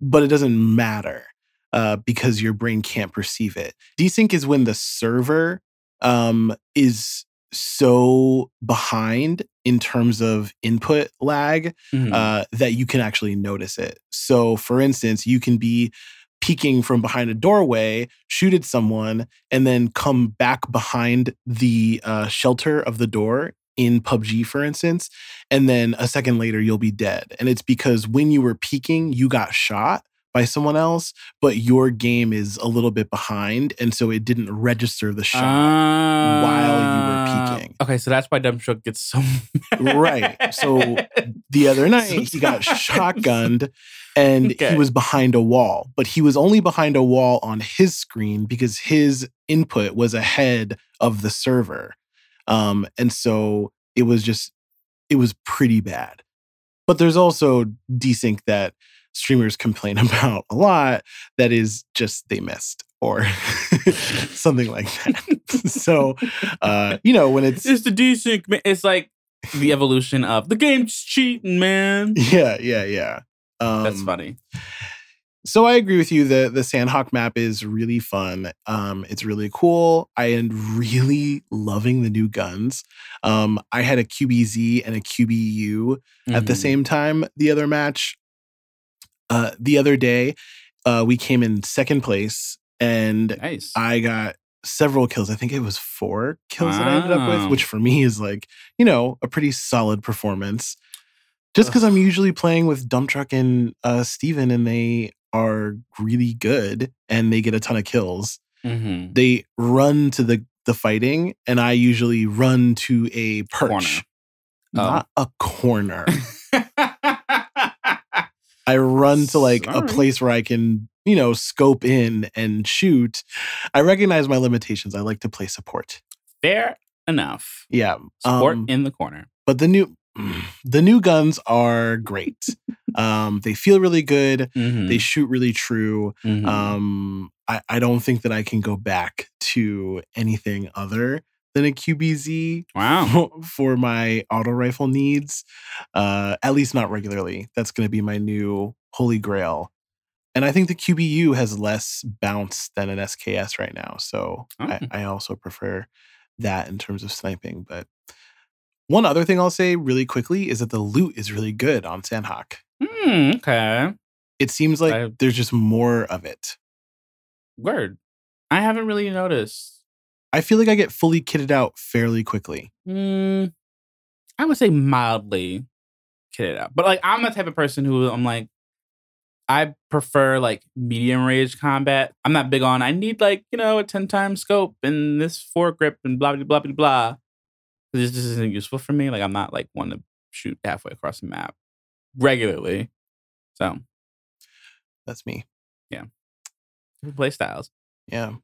But it doesn't matter uh, because your brain can't perceive it. Desync is when the server um, is so behind in terms of input lag Mhm. uh, that you can actually notice it. So, for instance, you can be peeking from behind a doorway, shoot at someone, and then come back behind the uh, shelter of the door in PUBG, for instance, and then a second later you'll be dead. And it's because when you were peeking, you got shot by someone else, but your game is a little bit behind, and so it didn't register the shot. while you were Ah, peeking. Okay, so that's why Truck gets so Right. So (laughs) the other night So he got shotgunned and Okay. he was behind a wall, but he was only behind a wall on his screen because his input was ahead of the server. Um, and so it was just, it was pretty bad. But there's also desync that streamers complain (laughs) about a lot that is just they missed or (laughs) something like that. (laughs) so, uh, you know, when it's, it's the desync. It's like the evolution of the game's cheating, man. yeah, yeah, yeah. Um, That's funny. So I agree with you. The the Sanhok map is really fun. Um, it's really cool. I am really loving the new guns. Um, I had a QBZ and a QBU at the Mhm. same time the other match. Uh, the other day, uh, we came in second place, and Nice. I got several kills. I think it was four kills that I ended up with, which for me is like, you know, a pretty solid performance. Just because I'm usually playing with Dump Truck and uh, Steven and they are really good and they get a ton of kills. Mhm. They run to the, the fighting and I usually run to a perch. Corner. Oh. Not a corner. (laughs) I run to like a place where I can, you know, scope in and shoot. I recognize my limitations. I like to play support. Fair enough. Yeah. Support um, in the corner. but the new the new guns are great. (laughs) Um, they feel really good. Mhm, They shoot really true. mhm. Um, I, I don't think that I can go back to anything other than a QBZ wow. (laughs) for my auto rifle needs. Uh, at least not regularly. That's going to be my new holy grail. And I think the QBU has less bounce than an SKS right now. So I, Oh. I also prefer that in terms of sniping. But one other thing I'll say really quickly is that the loot is really good on Sanhok. Hmm, okay. It seems like I- there's just more of it. Word. I haven't really noticed. I feel like I get fully kitted out fairly quickly. Hmm, I would say mildly kitted out. But like I'm the type of person who I'm like, I prefer like medium range combat. I'm not big on I need like, you know, a 10 times scope and this foregrip and blah blah blah blah blah. This just isn't useful for me. Like I'm not like one to shoot halfway across the map regularly. So That's me. Yeah. play styles. Yeah.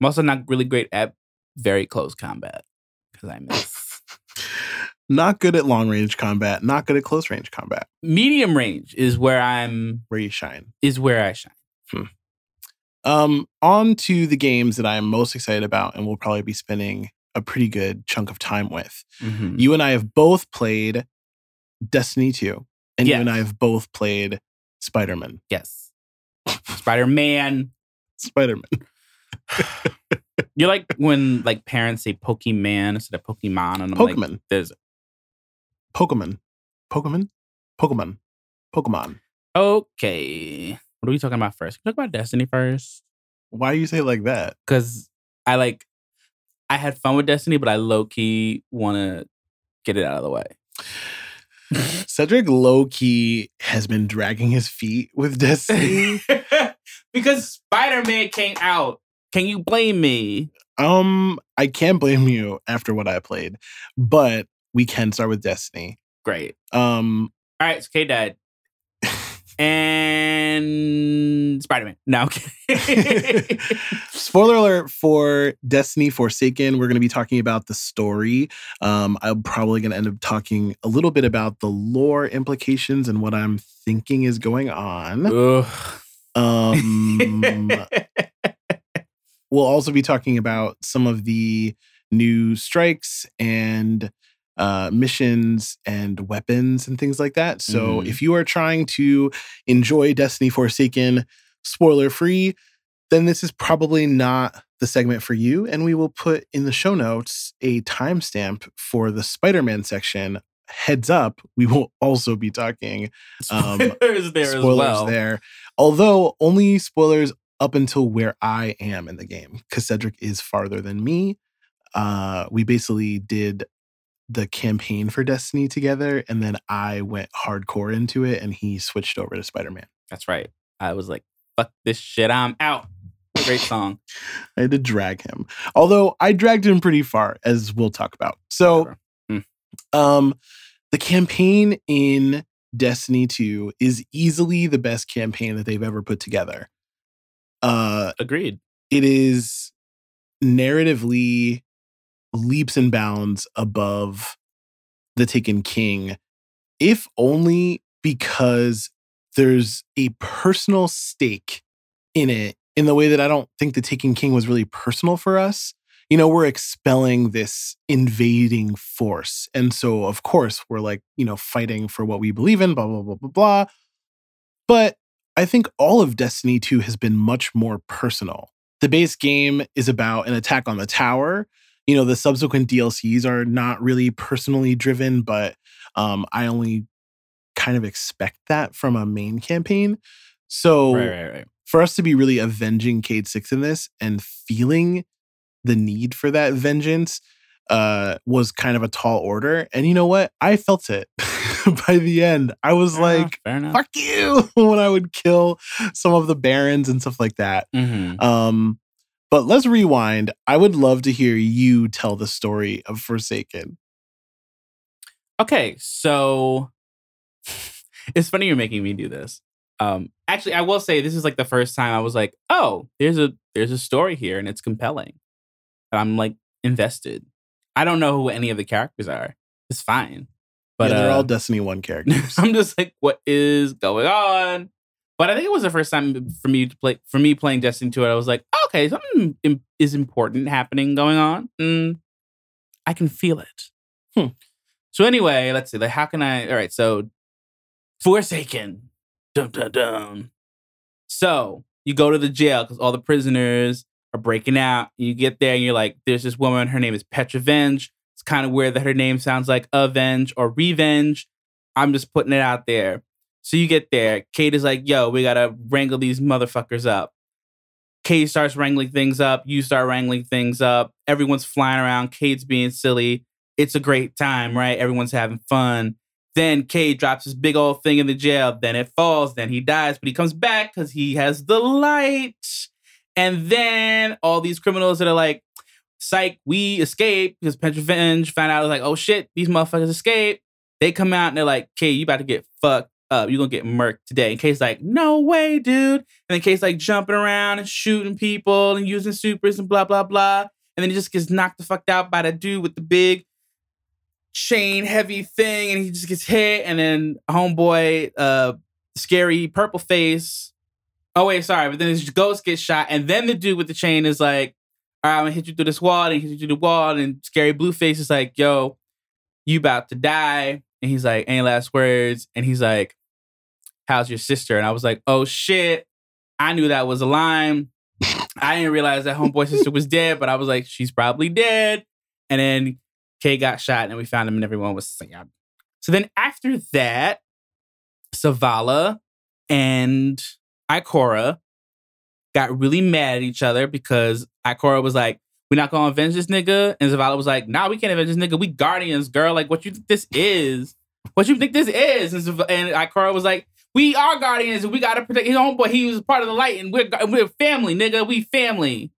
I'm also not really great at very close combat because I miss. (laughs) Not good at long range combat, not good at close range combat. Medium range is where I'm Where you shine. is where I shine. Um, on to the games that I am most excited about and we'll probably be spending a pretty good chunk of time with. Mhm. You and I have both played Destiny 2, and you and I have both played Spider Man. Yes. Spider Man. Spider Man. You're like when like parents say Pokemon instead of Pokemon, and I'm like, Pokemon. there's Pokemon. Pokemon? Pokemon. Pokemon. okay. What are we talking about first? Can we talk about Destiny first? Why do you say it like that? Because I like I had fun with Destiny, but I low key want to get it out of the way. (sighs) Cedric low key has been dragging his feet with Destiny. (laughs) because Spider Man came out. Can you blame me? um, I can't blame you after what I played, but we can start with Destiny. Great. Um, All right, so K Dad and Spider Man. No. (laughs) Spoiler alert for Destiny Forsaken. We're going to be talking about the story. Um, I'm probably going to end up talking a little bit about the lore implications and what I'm thinking is going on. Ugh. Um, (laughs) we'll also be talking about some of the new strikes and uh, missions and weapons and things like that. So Mhm. if you are trying to enjoy Destiny Forsaken spoiler free, then this is probably not the segment for you. And we will put in the show notes a timestamp for the Spider Man section. Heads up, we will also be talking Um, spoilers there as spoilers well. there. Although only spoilers up until where I am in the game, because Cedric is farther than me. Uh, we basically did the campaign for Destiny together, and then I went hardcore into it, and he switched over to Spider Man. That's right. I was like, fuck this shit. I'm out. Great song. (laughs) I had to drag him, although I dragged him pretty far, as we'll talk about. So, Mm. um, the campaign in Destiny 2 is easily the best campaign that they've ever put together. Uh, Agreed. it is narratively leaps and bounds above the Taken King, if only because there's a personal stake in it in the way that I don't think the Taken King was really personal for us. You know, we're expelling this invading force. And so, of course, we're like, you know, fighting for what we believe in, blah, blah, blah, blah, blah. But I think all of Destiny 2 has been much more personal. The base game is about an attack on the tower. You know, the subsequent DLCs are not really personally driven, but um, I only kind of expect that from a main campaign. So Right, right, right. for us to be really avenging Cayde Six in this and feeling the need for that vengeance uh, was kind of a tall order. And you know what? I felt it (laughs) by the end. I was Fair like, enough. fuck you (laughs) when I would kill some of the barons and stuff like that. Mhm. Um, but let's rewind. I would love to hear you tell the story of Forsaken. Okay, so (laughs) it's funny you're making me do this. Um, actually, I will say this is like the first time I was like, "Oh, there's a there's a story here, and it's compelling." And I'm like invested. I don't know who any of the characters are. It's fine, But yeah, they're uh, all Destiny 1 (laughs) characters. I'm just like, what is going on? But I think it was the first time for me to play for me playing Destiny 2. I was like, okay, something is important happening going on. Mm, I can feel it. Hmm. So anyway, let's see. Like, how can I? All right, so Forsaken. Dun dun dun. So you go to the jail because all the prisoners are breaking out. You get there and you're like, there's this woman. Her name is Petra Venj. It's kind of weird that her name sounds like Avenge or Revenge. I'm just putting it out there. So you get there. Cayde is like, yo, we gotta wrangle these motherfuckers up. Cayde starts wrangling things up. You start wrangling things up. Everyone's flying around. Cayde's being silly. It's a great time, right? Everyone's having fun. Then Cayde drops this big old thing in the jail. Then it falls. Then he dies, but he comes back because he has the light. And then all these criminals that are like, psych, we escape because Petra Venj found out, like, oh shit, these motherfuckers escaped. They come out and they're like, Cayde, you about to get fucked up. You're gonna get murked today. And Cayde's like, no way, dude. And then Cayde's like jumping around and shooting people and using supers and blah, blah, blah. And then he just gets knocked the fuck out by that dude with the big chain heavy thing and he just gets hit. And then homeboy, uh, scary purple face. Oh, wait, sorry. But then his ghost gets shot. And then the dude with the chain is like, all right, I'm gonna hit you through this wall. And hit you through the wall. And scary blue face is like, yo, you about to die. And he's like, any last words? And he's like, how's your sister? And I was like, oh shit. I knew that was a line. I didn't realize that homeboy sister was dead, but I was like, she's probably dead. And then Kay got shot and we found him and everyone was sad. So then after that, Zavala and Ikora got really mad at each other because Ikora was like, we're not gonna avenge this nigga. And Zavala was like, nah, we can't avenge this nigga. We guardians, girl. Like, what you think this is? What you think this is? And, Zav- and Ikora was like, we are guardians and we gotta protect his own boy. He was part of the light and we're we're family, nigga. We family.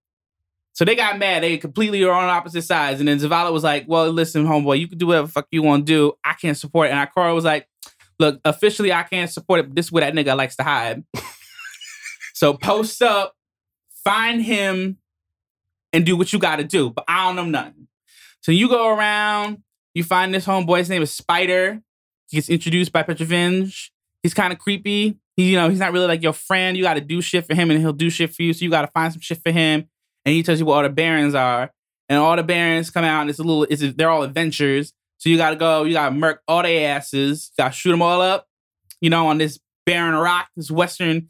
So they got mad. They completely are on opposite sides. And then Zavala was like, well, listen, homeboy, you can do whatever fuck you want to do. I can't support it. And Ikora was like, look, officially I can't support it, but this is where that nigga likes to hide. So post up, find him, and do what you gotta do. But I don't know nothing. So you go around, you find this homeboy, his name is Spider. He gets introduced by Petra Venj. He's kind of creepy. He, you know, he's not really like your friend. You gotta do shit for him and he'll do shit for you. So you gotta find some shit for him. And he tells you what all the barons are. And all the barons come out and it's a little, it's a, they're all adventures. So you gotta go, you gotta murk all their asses, you gotta shoot them all up, you know, on this barren rock, this western,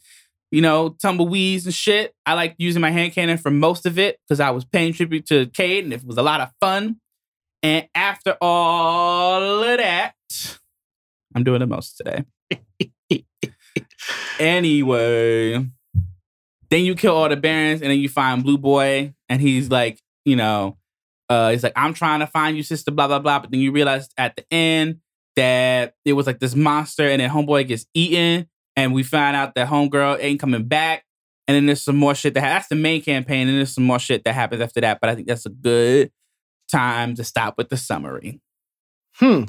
you know, tumbleweeds and shit. I like using my hand cannon for most of it because I was paying tribute to Cayde and it was a lot of fun. And after all of that, I'm doing the most today. (laughs) anyway, then you kill all the barons and then you find Blue Boy and he's like, you know, uh, he's like, I'm trying to find you, sister, blah, blah, blah. But then you realize at the end that it was like this monster and then homeboy gets eaten and we find out that homegirl ain't coming back. And then there's some more shit that ha- that's the main campaign, and there's some more shit that happens after that. But I think that's a good time to stop with the summary. Hmm.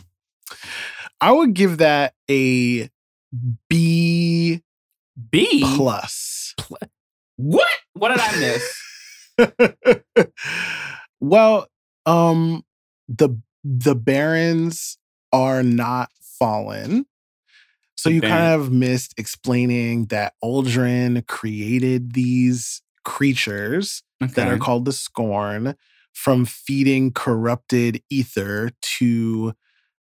I would give that a B B plus. What? What did I miss? (laughs) well, um, the the barons are not fallen. So you kind of missed explaining that Uldren created these creatures that are called the Scorn from feeding corrupted ether to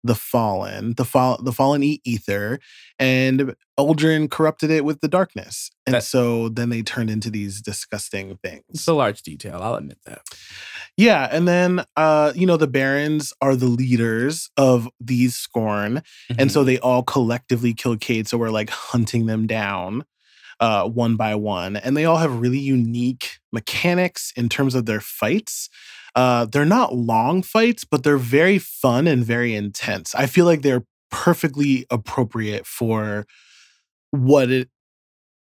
the fallen. The fall the fallen eat ether, and Uldren corrupted it with the darkness. And That- so then they turned into these disgusting things. It's a large detail. I'll admit that. Yeah, and then uh, you know, the barons are the leaders of these scorn, and Mm-hmm. so they all collectively kill Cayde. So we're like hunting them down uh one by one. And they all have really unique mechanics in terms of their fights. Uh they're not long fights, but they're very fun and very intense. I feel like they're perfectly appropriate for what it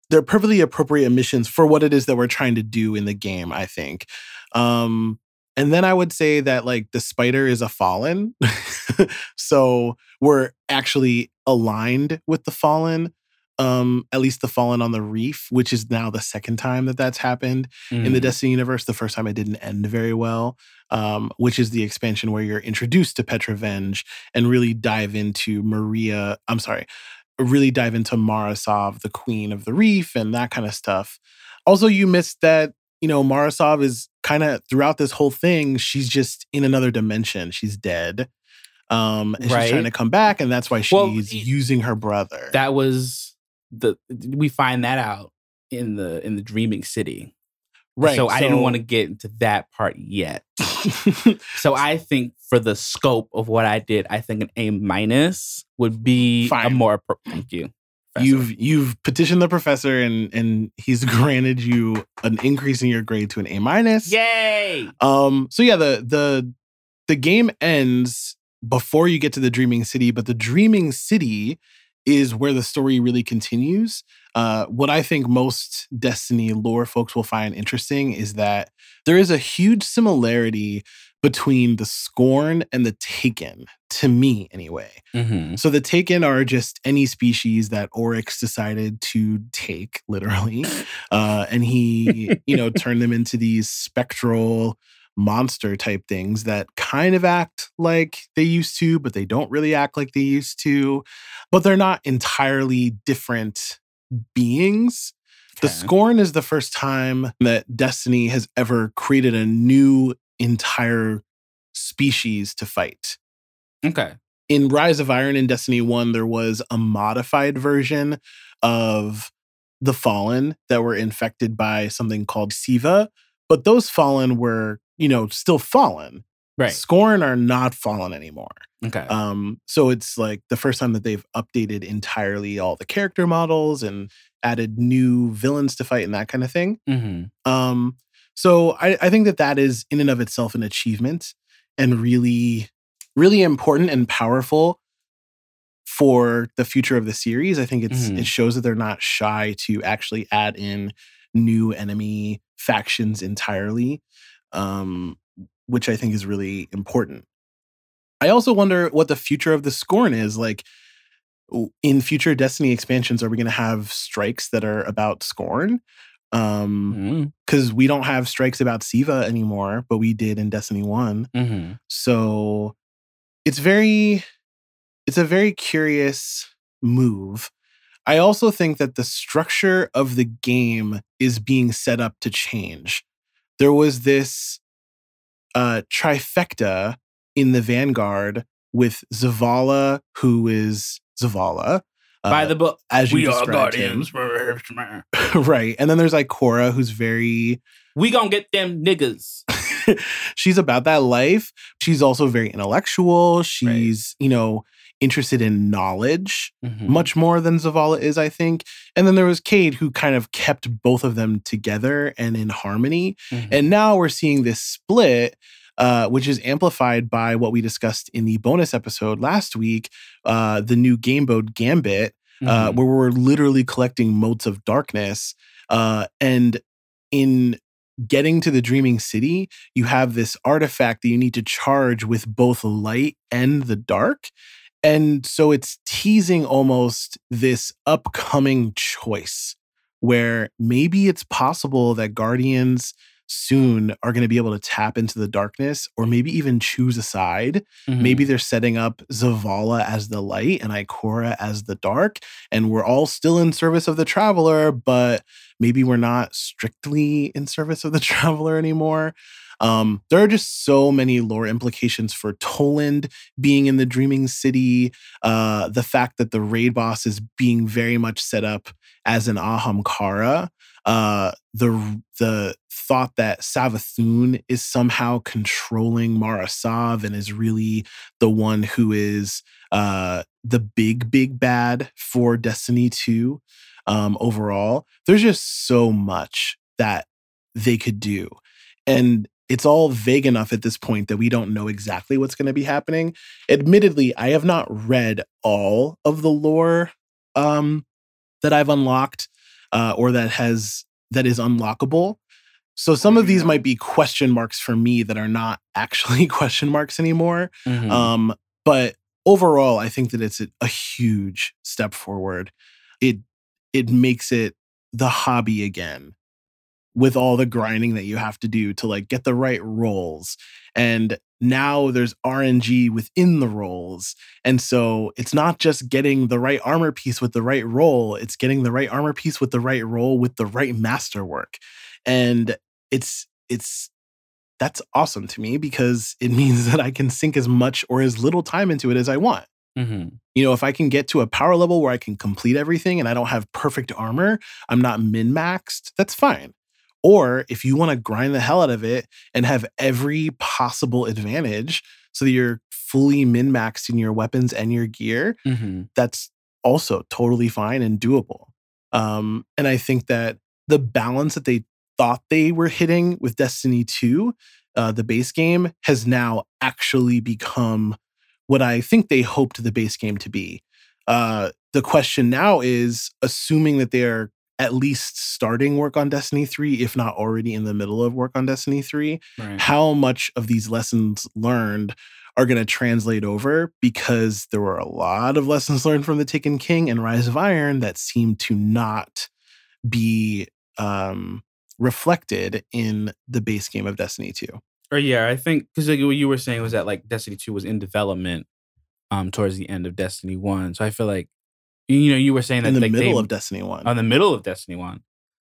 they're perfectly appropriate missions for what it is that we're trying to do in the game, I think. Um and then I would say that like the spider is a fallen. (laughs) so we're actually aligned with the fallen. Um, at least the Fallen on the Reef, which is now the second time that that's happened in the Mm. Destiny universe. The first time it didn't end very well, um, which is the expansion where you're introduced to Petra Venj and really dive into Maria. I'm sorry, really dive into Mara Sov, the Queen of the Reef, and that kind of stuff. Also, you missed that. You know, Mara Sov is kind of throughout this whole thing. She's just in another dimension. She's dead. Um, and she's trying to come back, and that's why she's Well, using her brother. that was the we find that out in the in the dreaming city. right. So I didn't want to get into that part yet. So (laughs) I think for the scope of what I did, I think an A minus would be a more. Thank you. Professor. you've you've petitioned the professor, and and he's (laughs) granted you an increase in your grade to an A minus. yay. Um. So yeah, the the the game ends before you get to the Dreaming City, but the Dreaming City is where the story really continues. Uh, what I think most Destiny lore folks will find interesting is that there is a huge similarity between the Scorn and the Taken, to me anyway. Mm-hmm. So the Taken are just any species that Oryx decided to take, literally, uh, and he, you know, turned them into these spectral monster type things that kind of act like they used to, but they don't really act like they used to. But they're not entirely different beings. The Scorn is the first time that Destiny has ever created a new entire species to fight Okay. in Rise of Iron and Destiny 1, there was a modified version of the Fallen that were infected by something called Siva, but those Fallen were, you know, still Fallen. Right. Scorn are not Fallen anymore. Okay. Um, so it's like the first time that they've updated entirely all the character models and added new villains to fight and that kind of thing. mm-hmm. Um, so I, I think that that is in and of itself an achievement and really, really important and powerful for the future of the series. I think it's Mhm. it shows that they're not shy to actually add in new enemy factions entirely, um, which I think is really important. I also wonder what the future of the Scorn is like. In future Destiny expansions, are we going to have strikes that are about Scorn? Um, Mm-hmm. because we don't have strikes about Siva anymore, but we did in Destiny 1. Mm-hmm. So it's very it's a very curious move. I also think that the structure of the game is being set up to change. There was this uh trifecta in the Vanguard with Zavala, who is Zavala. By uh, the book, as you we are described him. guardians. (laughs) right. And then there's like Cora, who's very We gonna get them niggas. (laughs) she's about that life. She's also very intellectual. She's, you know, interested in knowledge Mhm. much more than Zavala is, I think. And then there was Cayde, who kind of kept both of them together and in harmony. Mhm. And now we're seeing this split, uh, which is amplified by what we discussed in the bonus episode last week, uh, the new Game Mode Gambit, uh, Mhm. where we're literally collecting motes of darkness. Uh, and in getting to the Dreaming City, you have this artifact that you need to charge with both light and the dark. And so it's teasing almost this upcoming choice where maybe it's possible that Guardians soon are going to be able to tap into the darkness or maybe even choose a side. Mhm. Maybe they're setting up Zavala as the light and Ikora as the dark, and we're all still in service of the traveler, but maybe we're not strictly in service of the (laughs) traveler anymore. Um, there are just so many lore implications for Toland being in the Dreaming City. Uh, the fact that the raid boss is being very much set up as an Ahamkara. Uh, the the thought that Savathun is somehow controlling Mara Sov and is really the one who is uh, the big big bad for Destiny 2 um, overall. There's just so much that they could do. And it's all vague enough at this point that we don't know exactly what's going to be happening. Admittedly, I have not read all of the lore um, that I've unlocked uh, or that has that is unlockable. So some of these might be question marks for me that are not (laughs) actually question marks anymore. Mhm. Um, but overall, I think that it's a, a huge step forward. It it makes it the hobby again with all the grinding that you have to do to like get the right rolls. And now there's RNG within the rolls. And so it's not just getting the right armor piece with the right roll, it's getting the right armor piece with the right roll with the right masterwork. And it's it's that's awesome to me because it (laughs) means that I can sink as much or as little time into it as I want. Mm-hmm. You know, if I can get to a power level where I can complete everything and I don't have perfect armor, I'm not min maxed, that's fine. Or if you want to grind the hell out of it and have every possible advantage so that you're fully min maxed in your weapons and your gear, Mm-hmm. that's also totally fine and doable. Um, and I think that the balance that they thought they were hitting with Destiny 2, uh, the base game, has now actually become what I think they hoped the base game to be. Uh, the question now is assuming that they're at least starting work on Destiny 3, if not already in the middle of work on Destiny 3, Right. how much of these lessons learned are going to translate over because there were a lot of lessons (laughs) learned from the Taken King and Rise of Iron that seem to not be um, reflected in the base game of Destiny 2. Or yeah, I think because like what you were saying was that like Destiny Two was in development um towards the end of Destiny One. So I feel like you know you were saying that In the like, middle they, of Destiny 1. on the middle of Destiny One.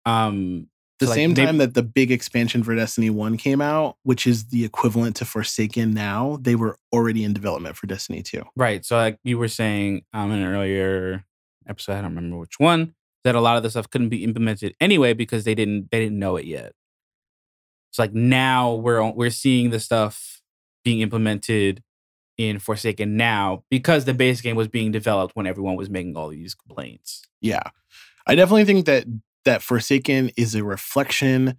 Um, the so, like, same they- time that the big expansion for Destiny 1 came out, which is the equivalent to Forsaken now, they were already in development for Destiny 2. Right. So like you were saying um in an earlier episode, I don't remember which one, that a lot of the stuff couldn't be implemented anyway because they didn't they didn't know it yet. It's like now we're we're seeing the stuff being implemented in Forsaken now because the base game was being developed when everyone was making all these complaints. Yeah. I definitely think that that Forsaken is a reflection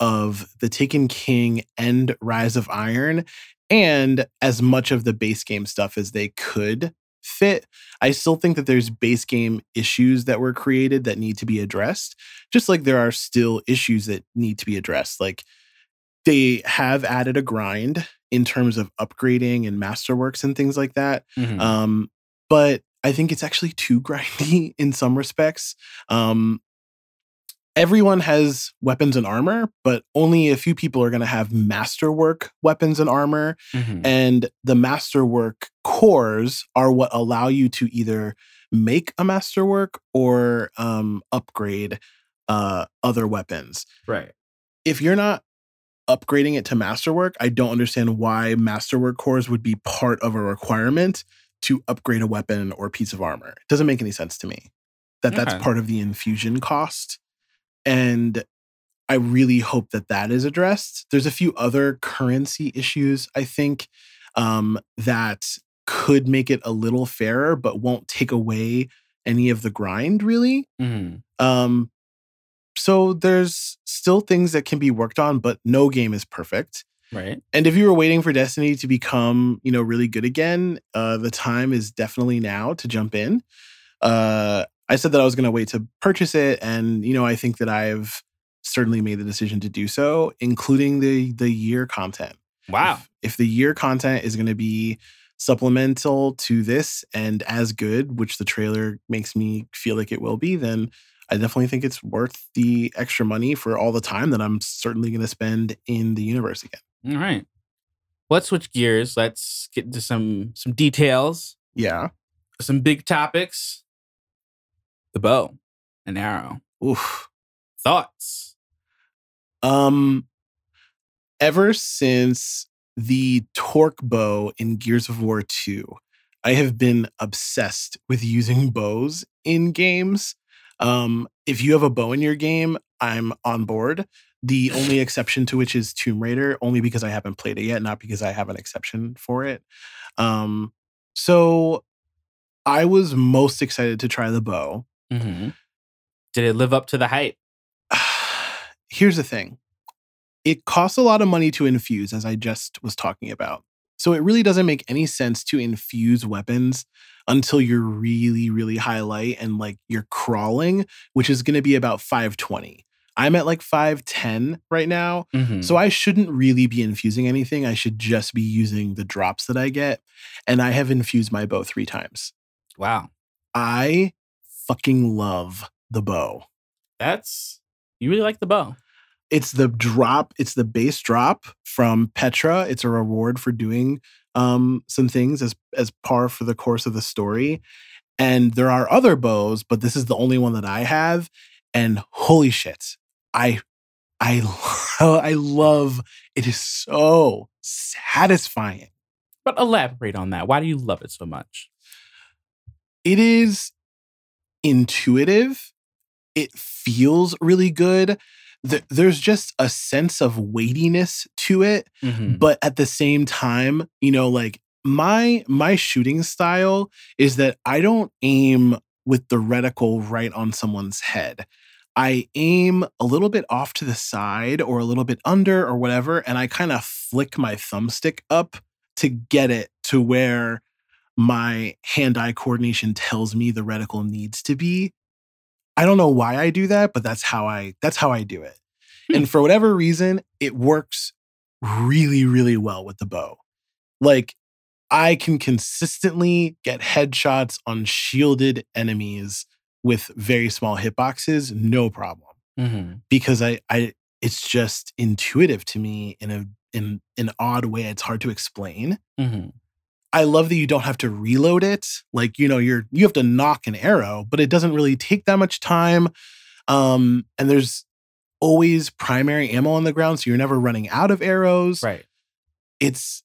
of the Taken King and Rise of Iron and as much of the base game stuff as they could fit. I still think that there's base game issues that were created that need to be addressed, just like there are still issues that need to be addressed. Like they have added a grind in terms of upgrading and masterworks and things like that. Mhm. Um, but I think it's actually too (laughs) grindy in some respects. Um, everyone has weapons and armor, but only a few people are going to have masterwork weapons and armor. Mhm. And the masterwork cores are what allow you to either make a masterwork or um, upgrade uh, other weapons Right. if you're not upgrading it to masterwork, I don't understand why masterwork cores would be part of a requirement to upgrade a weapon or piece of armor. It doesn't make any sense to me that that's part of the infusion cost. And I really hope that that is addressed. There's a few other currency issues, I think, um, that could make it a little fairer, but won't take away any of the grind, really. Mhm. Um, so there's still things that can be worked on, but no game is perfect. Right. And if you were waiting for Destiny to become, you know, really good again, uh, the time is definitely now to jump in. Uh, I said that I was going to wait to purchase it, and you know, I think that I've certainly made the decision to do so, including the the year content. Wow. If, if the year content is going to be supplemental to this and as good, which the trailer makes me feel like it will be, then I definitely think it's worth the extra money for all the time that I'm certainly going to spend in the universe again. All right. Let's switch gears. Let's get into some some details, Yeah. some big topics. The bow and arrow. Oof. Thoughts? Um, ever since the torque bow in Gears of War 2, I have been obsessed with using bows in games. Um, if you have a bow in your game, I'm on board. The only (laughs) exception to which is Tomb Raider, only because I haven't played it yet, not because I have an exception for it. Um, so I was most excited to try the bow. Mm-hmm. Did it live up to the hype? (sighs) here's the thing it costs a lot of money to infuse, as I just was talking about. So it really doesn't make any sense to infuse weapons until you're really, really high light and like you're crawling, which is going to be about 520. I'm at like 510 right now. Mm-hmm. So I shouldn't really be infusing anything. I should just be using the drops that I get. And I have infused my bow three times. wow. I fucking love the bow. That's you really like the bow. It's the drop, it's the base drop from Petra. It's a reward for doing um, some things as as par for the course of the story. And there are other bows, but this is the only one that I have. And holy shit, I I I love it is so satisfying. But elaborate on that. Why do you love it so much? It is intuitive. It feels really good. Th- There's just a sense of weightiness to it, Mhm. but at the same time, you know, like my my shooting style is that I don't aim with the reticle right on someone's head. I aim a little bit off to the side or a little bit under or whatever, and I kind of flick my thumbstick up to get it to where my hand-eye coordination tells me the reticle needs to be. I don't know why I do that, but that's how I that's how I do it. Hmm. And for whatever reason, it works really really well with the bow. Like I can consistently get headshots on shielded enemies with very small hitboxes, no problem Mhm. because I I it's just intuitive to me in a in an odd way. It's hard to explain. Mhm. I love that you don't have to reload it. Like, you know, you're you have to nock an arrow, but it doesn't really take that much time. Um, and there's always primary ammo on the ground, so you're never running out of arrows. Right. It's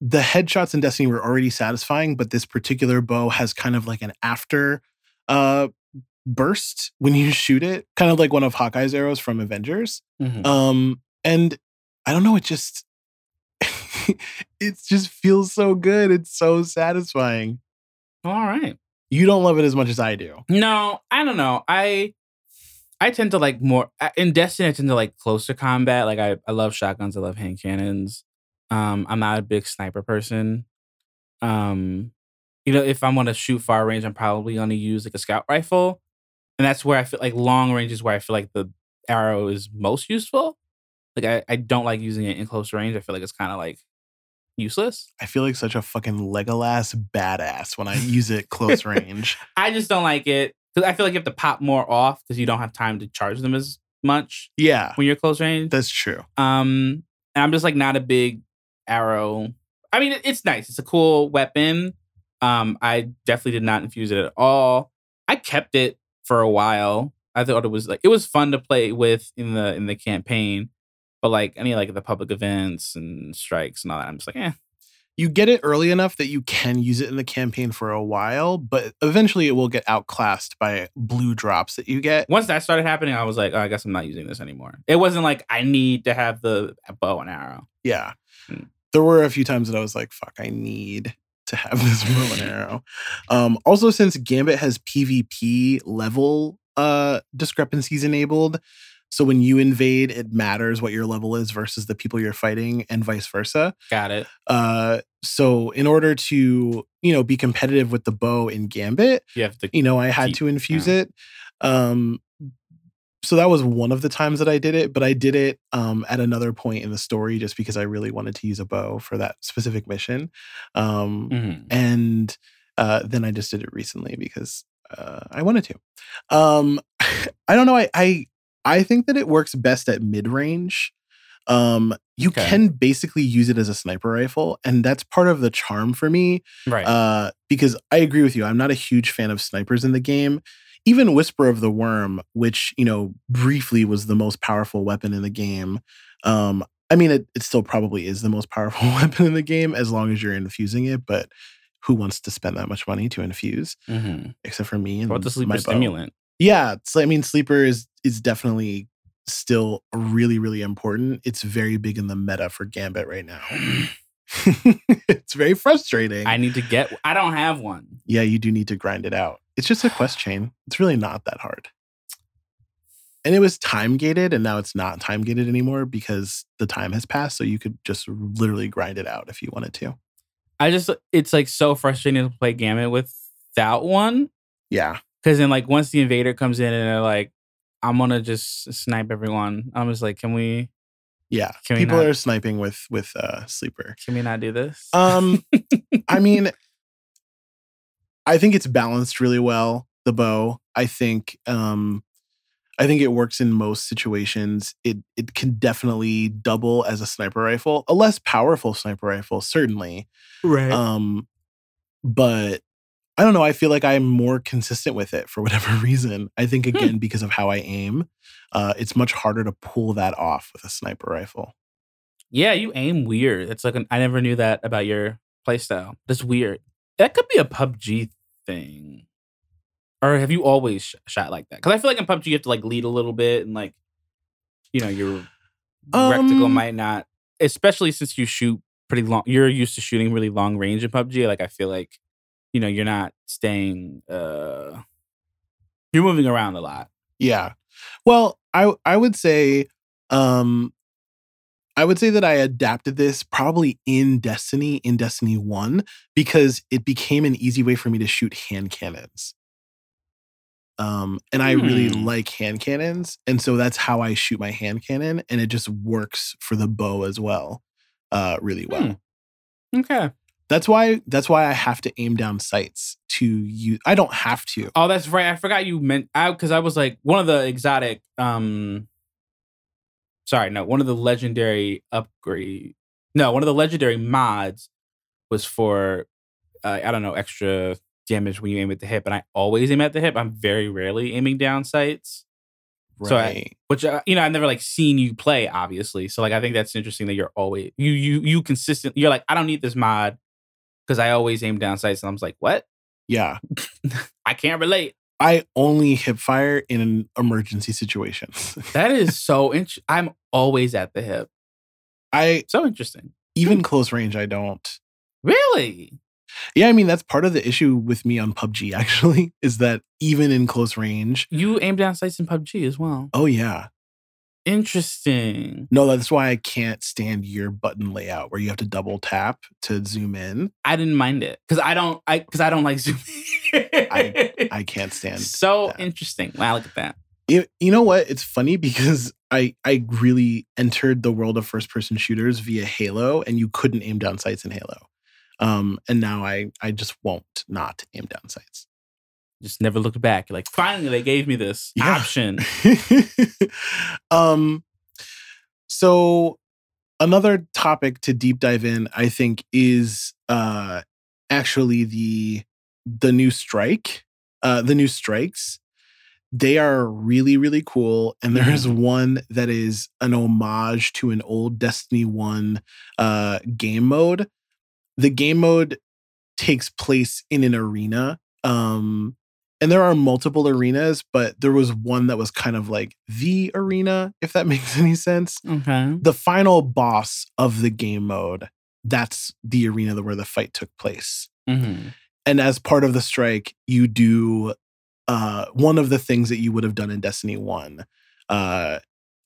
the headshots in Destiny were already satisfying, but this particular bow has kind of like an after uh burst when you (laughs) shoot it, kind of like one of Hawkeye's arrows from Avengers. Mhm. Um, and I don't know, it just (laughs) it just feels so good. It's so satisfying. All right. You don't love it as much as I do. No, I don't know. I I tend to like more in Destiny. I tend to like closer combat. Like I, I love shotguns. I love hand cannons. Um, I'm not a big sniper person. Um, you know, if I'm to shoot far range, I'm probably going to use like a scout rifle, and that's where I feel like long range is where I feel like the arrow is most useful. Like I, I don't like using it in close range. I feel like it's kind of like useless. I feel like such a fucking Legolas badass when I use it close (laughs) range. I just don't like it because I feel like you have to pop more off because you don't have time to charge them as much Yeah, when you're close range. that's true. Um, and I'm just like not a big arrow. I mean, it's nice. It's a cool weapon. Um, I definitely did not infuse it at all. I kept it for a while. I thought it was like it was fun to play with in the in the campaign, but like any like the public events and strikes and all that, I'm just like, eh. You get it early enough that you can use it in the campaign for a while, but eventually it will get outclassed by blue drops that you get. Once that started happening, I was like, oh, I guess I'm not using this anymore. It wasn't like I need to have the bow and arrow. Yeah. Hmm. There were a few times that I was like, fuck, I need to have (laughs) this bow and arrow. Um, also, since Gambit has PvP level uh, discrepancies enabled, so when you invade, it matters what your level is versus the people you're fighting, and vice versa. Got it. Uh, so in order to you know be competitive with the bow in Gambit, You have to. you know, I had Keep- to infuse yeah. it. Um, so that was one of the times that I did it, but I did it um, at another point in the story just because I really wanted to use a bow for that specific mission. Um, Mhm. And uh, then I just did it recently because uh, I wanted to. Um, (laughs) I don't know. I, I I think that it works best at mid range. Um, you Okay. can basically use it as a sniper rifle, and that's part of the charm for me Right. uh, because I agree with you. I'm not a huge fan of snipers in the game. Even Whisper of the Worm, which you know briefly was the most powerful weapon in the game. Um, I mean, it, it still probably is the most powerful (laughs) weapon in the game as long as you're infusing it. But who wants to spend that much money to infuse, Mhm. except for me and What the sleeper my bow. Simulant? Yeah, so I mean, sleeper is is definitely still really really important. It's very big in the meta for Gambit right now. (sighs) (laughs) it's very frustrating. I need to get. I don't have one. yeah, you do need to grind it out. It's just a quest (sighs) chain. It's really not that hard. And it was time gated, and now it's not time gated anymore because the time has passed. So you could just literally grind it out if you wanted to. I just. It's like so frustrating to play Gambit without one Yeah. Because then like once the invader comes in and they're like, I'm gonna just snipe everyone. I'm just like, can we? Yeah. Can we People not- are sniping with with uh sleeper. Can we not do this? Um I (laughs) mean I think it's balanced really well, the bow. I think um I think it works in most situations. It it can definitely double as a sniper rifle, a less powerful sniper rifle, certainly. Right. Um, but I don't know. I feel like I'm more consistent with it for whatever (laughs) reason. I think again because of how I aim, uh, it's much harder to pull that off with a sniper rifle. yeah, you aim weird. It's like an, I never knew that about your playstyle. That's weird. That could be a PUBG thing. Or have you always sh- shot like that? Because I feel like in PUBG you have to like lead a little bit and like, you know, your rectangle Um, might not, especially since you shoot pretty long. You're used to shooting really long range in PUBG. Like I feel like, you know, you're not staying. uh You're moving around a lot. Yeah. Well, I I would say um I would say that I adapted this probably in Destiny in Destiny 1 because it became an easy way for me to shoot hand cannons. Um and I really Hmm. like hand cannons and so that's how I shoot my hand cannon and it just works for the bow as well. Uh really well. Hmm. Okay. That's why that's why I have to aim down sights to use I don't have to. Oh, that's right. I forgot you meant out because I was like one of the exotic. um Sorry, no, one of the legendary upgrade. No, one of the legendary mods was for uh, I don't know extra damage when you aim at the hip, and I always aim at the hip. I'm very rarely aiming down sights, so I- Right. which uh, you know I've never like seen you play, obviously. So like I think that's interesting that you're always you you you consistent. You're like I don't need this mod because I always aim down sights, and I'm like what yeah. (laughs) I can't relate. I only hip fire in an emergency situations. (laughs) That is so interesting. I'm always at the hip. I So interesting. even hmm. close range I don't. Really? Yeah, I mean that's part of the issue with me on PUBG (laughs) actually is that even in close range, You aim down sights in PUBG as well. oh yeah. Interesting. No, that's why I can't stand your button layout where you have to double tap to zoom in. I didn't mind it because I don't. I because I don't like zooming. I I can't (laughs) stand so that. interesting. Wow, look at that. You, you know what? It's funny because I I really entered the world of first person shooters via Halo and you couldn't aim down sights in Halo. Um and now I I just won't not aim down sights. Just never looked back. Like, finally, they gave me this Yeah. option. (laughs) um so another topic to deep dive in i think is uh actually the the new strike uh the new strikes they are really really cool and there's one that is an homage to an old destiny 1 uh game mode the game mode takes place in an arena um and there are multiple arenas but there was one that was kind of like the arena if that (laughs) makes any sense. Okay. the final boss of the game mode that's the arena where the fight took place. Hmm and as part of the strike you do uh one of the things that you would have done in destiny 1 uh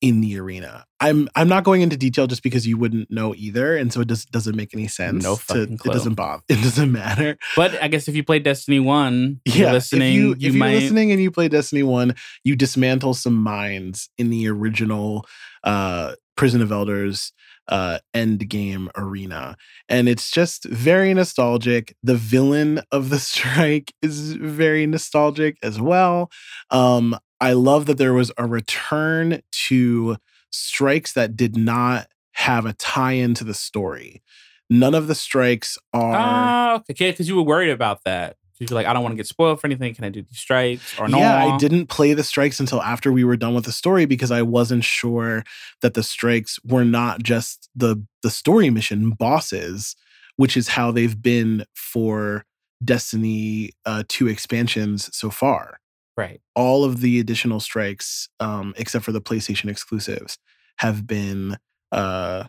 in the arena. I'm i'm not going into detail just because you wouldn't know either and so it just doesn't make any sense No to- fucking it doesn't bother (laughs) it doesn't matter. But I guess if you play Destiny One, you're yeah listening. if, you, you, if you're listening and you play destiny 1 you dismantle some mines in the original uh prison of elders uh end game arena. And it's just very nostalgic. The villain of the (laughs) strike is very nostalgic as well. Um i love that there was a return to strikes that did not have a tie-in to the story none of the strikes are Ah, okay, because you were worried about that. You're like, I don't want to get spoiled for anything. Can I do these strikes or no? Yeah, I didn't play the strikes until after we were done with the story because I wasn't sure that the strikes were not just the the story mission bosses, which is how they've been for Destiny uh, 2 expansions so far. Right. All of the additional strikes, um, except for the PlayStation exclusives, have been uh,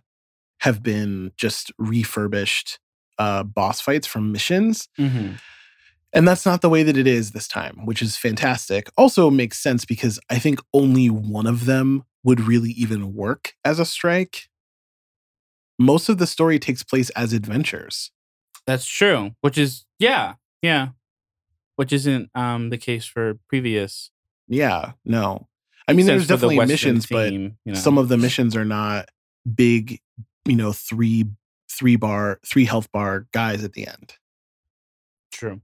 have been just refurbished uh, boss fights from missions. hmm And that's not the way that it is this time, which is fantastic. Also makes sense because I think only one of them would really even work as a strike. Most of the story takes place as adventures. That's true. Which is yeah, yeah. Which isn't um the case for previous. Yeah, no. I mean, there's the definitely Western missions, but you know. some of the missions are not big, you know, three three bar, three health bar guys at the end. true.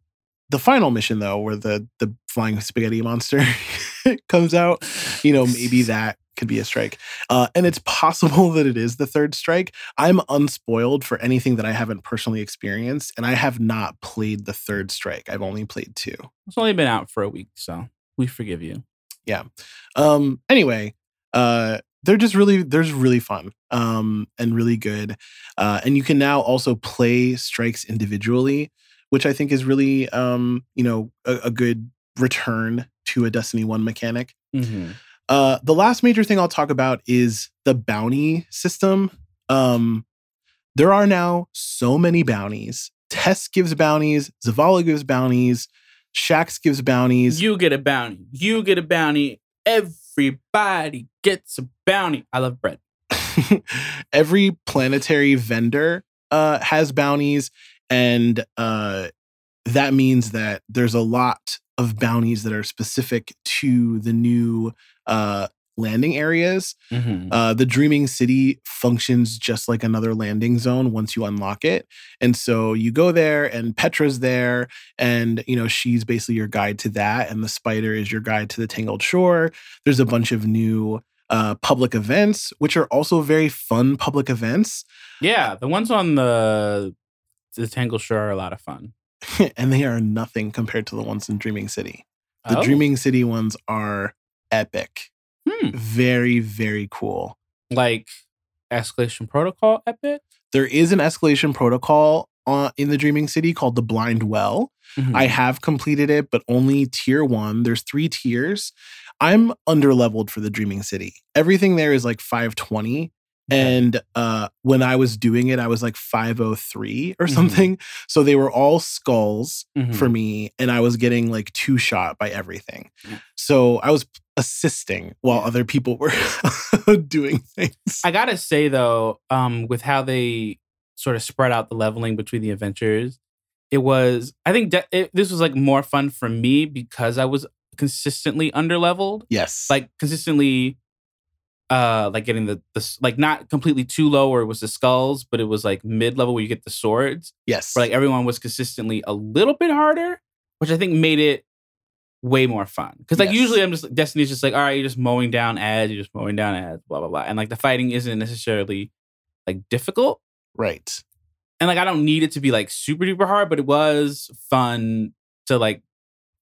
the final mission though, where the the flying spaghetti monster (laughs) comes out, you know, maybe (laughs) that could be a strike. Uh, and it's possible (laughs) that it is the third strike. I'm unspoiled for anything that I haven't personally experienced, and I have not played the third strike. I've only played two. It's only been out for a week, so we forgive you. Yeah. Um, anyway, uh, they're just really they're just really fun um, and really good. Uh, and you can now also play strikes individually, which I think is really um, you know a, a good return to a Destiny One mechanic. Mm-hmm. Uh, the last major thing I'll talk about is the bounty system. Um, there are now so many bounties. Tess gives bounties, Zavala gives bounties, Shaxx gives bounties. You get a bounty. You get a bounty. Everybody gets a bounty. I love bread. (laughs) Every planetary vendor uh, has bounties, and uh, that means that there's a lot of bounties that are specific to the new uh, landing areas. Mm-hmm. Uh, the Dreaming City functions just like another landing zone once you unlock it. And so you go there, and Petra's there, and you know she's basically your guide to that, and the Spider is your guide to the Tangled Shore. There's a bunch of new uh, public events, which are also very fun public events, yeah, the ones on the the Tangle Shore are a lot of fun. (laughs) and they are nothing compared to the ones in Dreaming City. The Oh. Dreaming City ones are epic, Hmm. very very cool. like escalation protocol epic. There is an escalation protocol uh, in the Dreaming City called the Blind Well. Mhm. I have completed it, but only tier one. There's three tiers. I'm under leveled for the Dreaming City. Everything there is like 520. And uh, when I was doing it, I was like 503 or Mhm. something. (laughs) So they were all skulls Mhm. for me. And I was getting like two shot by everything. Yeah. So I was assisting while other people were (laughs) doing things. I gotta say though, um, with how they sort of spread out the leveling between the adventures, it was I think de- it, this was like more fun for me because I was consistently under leveled, yes. like consistently, uh, like getting the the like not completely too low where it was the skulls, but it was like mid level where you get the swords. yes. Where like everyone was consistently a little bit harder, which I think made it way more fun. Because like Yes. usually I'm just Destiny's just like, all right, you're just mowing down adds, you're just mowing down adds, blah blah blah, and like the fighting isn't necessarily like difficult, right. and like I don't need it to be like super duper hard, but it was fun to like.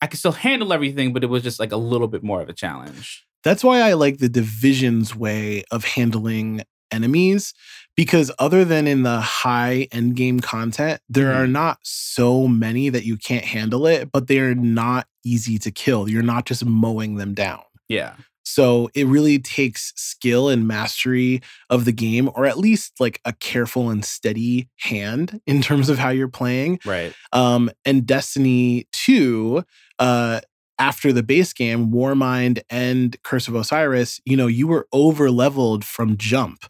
I could still handle everything, but it was just like a little bit more of a challenge. That's why I like the Division's way of handling enemies because other than in the high end game content, there are not so many that you can't handle it, but they are not easy to kill. You're not just mowing them down. Yeah, So it really takes skill and mastery of the game, or at least like a careful and steady hand in terms of how you're playing. right. Um, and Destiny 2, uh, after the base game, Warmind and Curse of Osiris, you know, you were over leveled from jump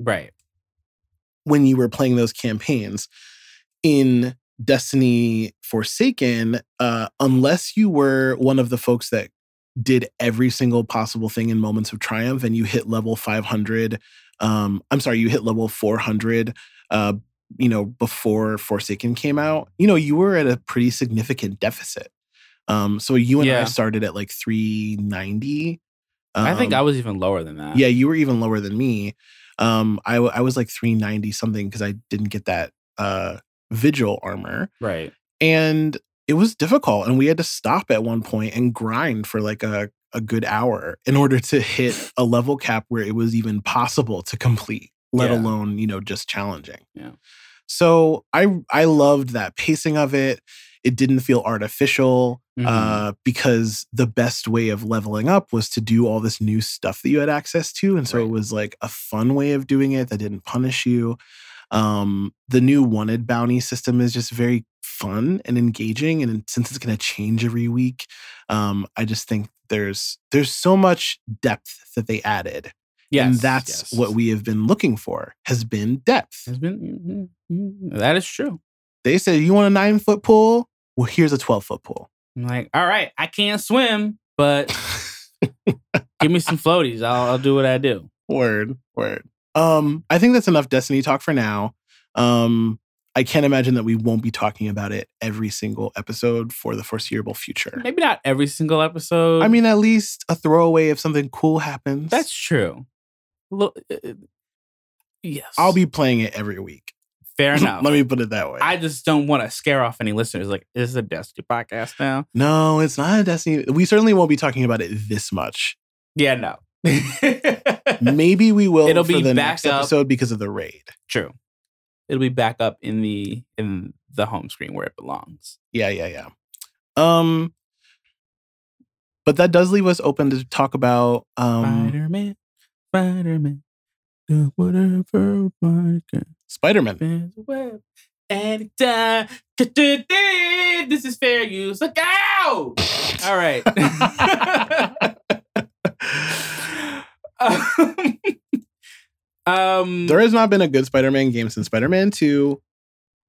Right. when you were playing those campaigns. In Destiny Forsaken, uh, unless you were one of the folks that did every single possible thing in Moments of Triumph and you hit level 500, um, I'm sorry, you hit level 400, uh, you know, before Forsaken came out, you know, you were at a pretty significant deficit. Um, so you and I started at like 390. I think Um, I was even lower than that. yeah, you were even lower than me. Um, I, I was like 390 something because I didn't get that uh, vigil armor. Right. And it was difficult. And we had to stop at one point and grind for like a, a good hour in order to hit (laughs) a level cap where it was even possible to complete, let Yeah. alone, you know, just challenging. Yeah. So I I loved that pacing of it. It didn't feel artificial Mhm. uh, because the best way of leveling up was to do all this new stuff that you had access to. And so it was like a fun way of doing it that didn't punish you. Um, the new wanted bounty system is just very fun and engaging. And since it's going to change every week, um, I just think there's there's so much depth that they added. yes. and that's yes. what we have been looking for has been depth. has been. mhm, mhm. That is true. They said, you want a nine foot pool? Well, here's a 12 foot pool. I'm like, all right, I can't swim, but (laughs) give me some floaties. I'll, I'll do what I do. Word, word. Um, I think that's enough Destiny talk for now. Um, I can't imagine that we won't be talking about it every single episode for the foreseeable future. Maybe not every single episode. I mean, at least a throwaway if something cool happens. that's true. Look, uh, yes, I'll be playing it every week. Fair (laughs) enough. Let me put it that way. I just don't want to scare off any listeners. Like, is this a Destiny podcast now? no, it's not a Destiny. We certainly won't be talking about it this much. Yeah, no. (laughs) Maybe we will It'll for be the back next up. episode because of the raid. True. It'll be back up in the in the home screen where it belongs. Yeah, yeah, yeah. Um, but that does leave us open to talk about um Spider Man, Spider Man, whatever can. Spider Man. Spins the web anytime. This is fair use. Look out! All right. (laughs) um, there has not been a good Spider Man game since Spider Man Two.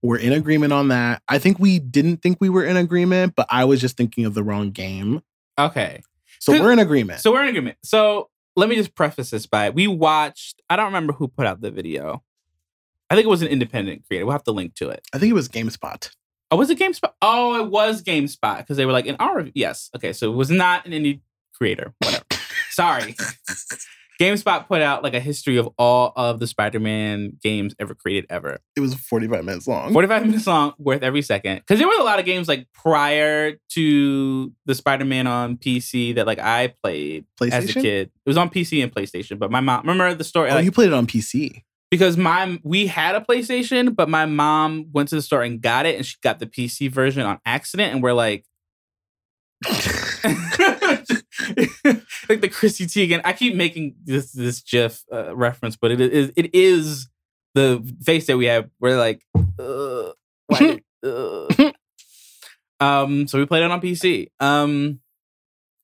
We're in agreement on that. I think we didn't think we were in agreement, but I was just thinking of the wrong game. okay. So we're in agreement. So we're in agreement. So let me just preface this by we watched. I don't remember who put out the video. I think it was an independent creator. We'll have to link to it. I think it was GameSpot. Oh, was it GameSpot? Oh, it was GameSpot because they were like in our. Yes. Okay, so it was not an indie creator. Whatever. (laughs) Sorry. GameSpot put out like a history of all of the Spider-Man games ever created ever. It was 45 minutes long. 45 minutes long, worth every second. Because there was a lot of games like prior to the Spider-Man on PC that like I played as a PlayStation? kid. It was on PC and PlayStation, but my mom remember the story Oh, like, you played it on PC. Because my we had a PlayStation, but my mom went to the store and got it, and she got the PC version on accident, and we're like, (laughs) like the Chrissy Teigen. I keep making this this GIF uh, reference, but it is it is the face that we have. We're like, uh, did- uh. um. So we played it on PC. Um.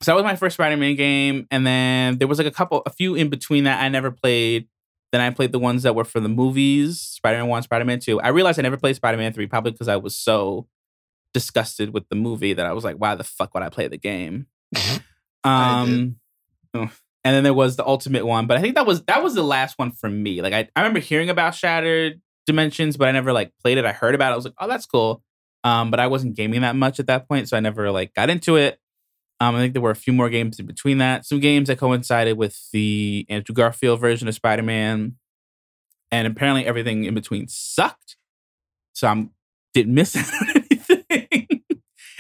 So that was my first Spider-Man game, and then there was like a couple, a few in between that I never played. Then I played the ones that were for the movies, Spider-Man One, Spider-Man Two. I realized I never played Spider-Man Three, probably because I was so disgusted with the movie that I was like, why the fuck would I play the game? Um, oh. and then there was the ultimate one, but I think that was that was the last one for me. Like I, I remember hearing about Shattered Dimensions, but I never like played it. I heard about it. I was like, oh, that's cool. Um, but I wasn't gaming that much at that point, so I never like got into it. Um, I think there were a few more games in between that. Some games that coincided with the Andrew Garfield version of Spider Man, and apparently everything in between sucked. So I'm didn't miss (laughs) anything.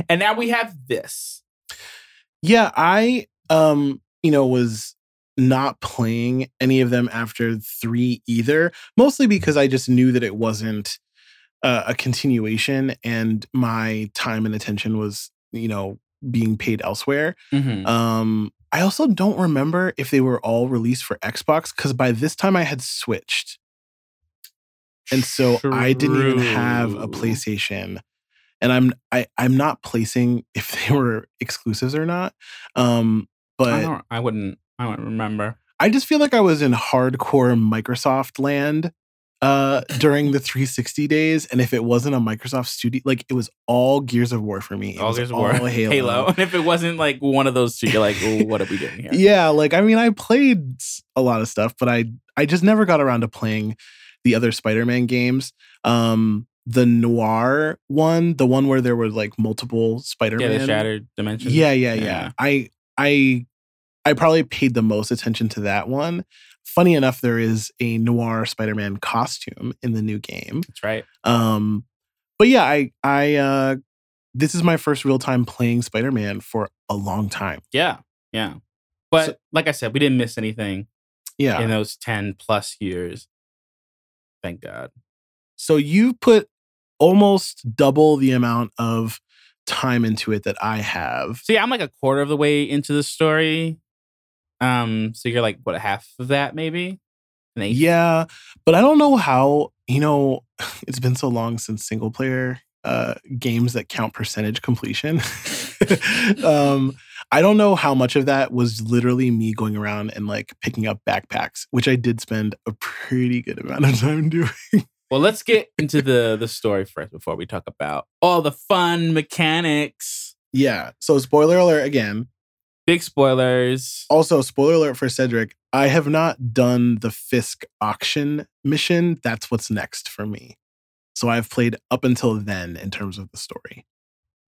and now we have this. Yeah, I um, you know, was not playing any of them after 3 either, mostly because I just knew that it wasn't uh, a continuation and my time and attention was, you know, being paid elsewhere. Mm-hmm. Um I also don't remember if they were all released for Xbox cuz by this time I had switched. And so I didn't even have a PlayStation. And I'm I I'm not placing (laughs) if they were exclusives or not. Um I, but don't, I wouldn't. I wouldn't remember. I just feel like I was in hardcore Microsoft land uh (laughs) during the 360 days and if it wasn't a Microsoft studio like it was all Gears of War for me. It All Gears of War, all (laughs) Halo. (laughs) And if it wasn't like one of those two, you're like, "Ooh, what are we doing here? Yeah, like I mean, I played a lot of stuff, but I I just never got around to playing the other Spider-Man games. Um, the Noir one, the one where there were like multiple Spider-Man. Yeah, the Shattered Dimension. Yeah, yeah, yeah, Yeah. I I I probably paid the most attention to that one. Funny enough, there is a Noir Spider-Man costume in the new game. That's right. Um, but yeah, I I uh, this is my first real time playing Spider-Man for a long time. Yeah, yeah. But So- like I said, we didn't miss anything Yeah. in those ten plus years. Thank God. So you put almost double the amount of time into it that I have. See, I'm like a quarter of the way into the story. Um, so you're like what half of that maybe? Yeah, but I don't know how, you know, (laughs) it's been so long since single player uh games that count percentage completion. (laughs) um I don't know how much of that was literally me going around and like picking up backpacks, which I did spend a pretty good amount of time (laughs) doing. Well, let's get into the the story first before we talk about all the fun mechanics. Yeah. So spoiler alert again. Big spoilers. Also, spoiler alert for Cedric, I have not done the Fisk auction mission. That's what's next for me. So I've played up until then in terms of the story.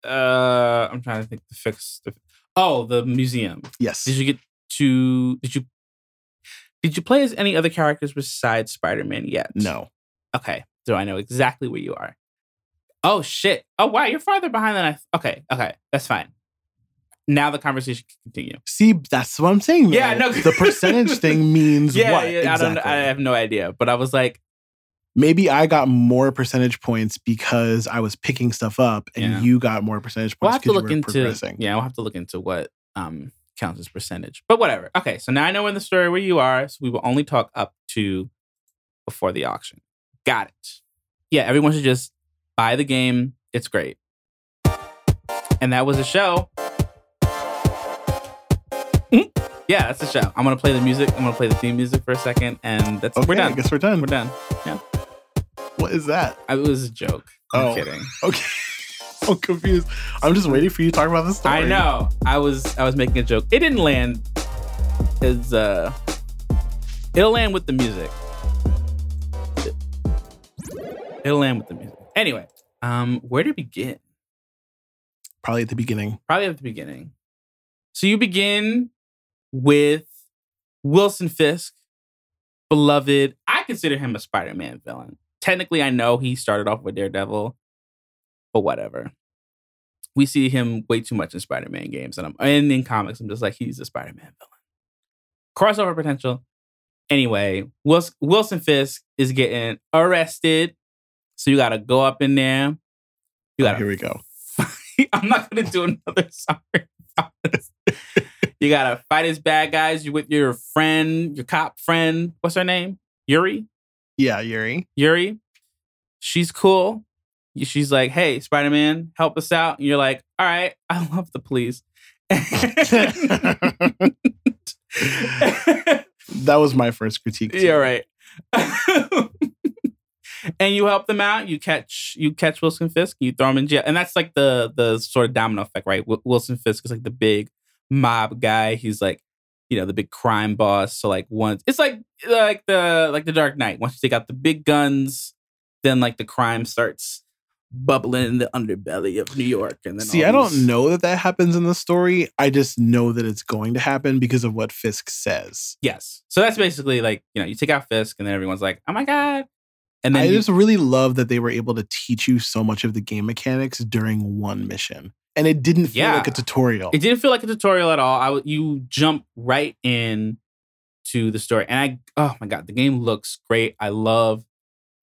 Uh, I'm trying to think The fix. The, oh, the museum. Yes. Did you get to? Did you? Did you play as any other characters besides Spider Man yet? no. Okay, so I know exactly where you are. Oh shit! Oh wow, you're farther behind than I. Th- okay, okay, that's fine. Now the conversation can continue. See, that's what I'm saying. Yeah, no. the percentage (laughs) thing means Yeah, what? yeah. I don't. exactly? I have no idea, but I was like, Maybe I got more percentage points because I was picking stuff up, and Yeah. you got more percentage we'll points have to because you look were into. progressing. Yeah, we'll have to look into what um counts as percentage. But whatever. Okay, so now I know in the story where you are. So we will only talk up to before the auction. Got it. Yeah, everyone should just buy the game. It's great. And that was the show. Yeah, that's the show. I'm gonna play the music. I'm gonna play the theme music for a second, and that's Okay, we're done. I guess we're done. We're done. Yeah. What is that? I- It was a joke. I'm Oh. kidding. (laughs) Okay. I'm confused. I'm just waiting for you to talk about the story. I know. I was I was making a joke. It didn't land as uh it'll land with the music. It'll land with the music. Anyway, um, where to begin? Probably at the beginning. Probably at the beginning. So you begin with Wilson Fisk, beloved. I consider him a Spider-Man villain. Technically, I know he started off with Daredevil, but whatever. We see him way too much in Spider-Man games, and I'm and in comics. I'm just like he's a Spider-Man villain. Crossover potential. Anyway, Wilson, Wilson Fisk is getting arrested, so you got to go up in there. You got Oh, here we go. (laughs) I'm not gonna do another (laughs) sorry. (laughs) you gotta fight his bad guys. You with your friend, your cop friend. What's her name? Yuri. Yeah, Yuri. Yuri. She's cool. She's like, "Hey, Spider Man, help us out." And you're like, "All right, (laughs) I love the police." (laughs) That was my first critique. too. yeah, right. (laughs) and you help them out. You catch you catch Wilson Fisk. You throw him in jail, and that's like the the sort of domino effect, right? Wi- Wilson Fisk is like the big mob guy. He's like you know the big crime boss. So like once it's like like the like the Dark Knight. Once you take out the big guns, then like the crime starts bubbling in the underbelly of New York. And then See, I don't know that that happens in the story. I just know that it's going to happen because of what Fisk says. Yes. So that's basically like you know you take out Fisk, and then everyone's like, oh my god. And then I just really love that they were able to teach you so much of the game mechanics during one mission. And it didn't feel Yeah. like a tutorial. It didn't feel like a tutorial at all. I you jump right in to the story, and I oh my god, the game looks great. I love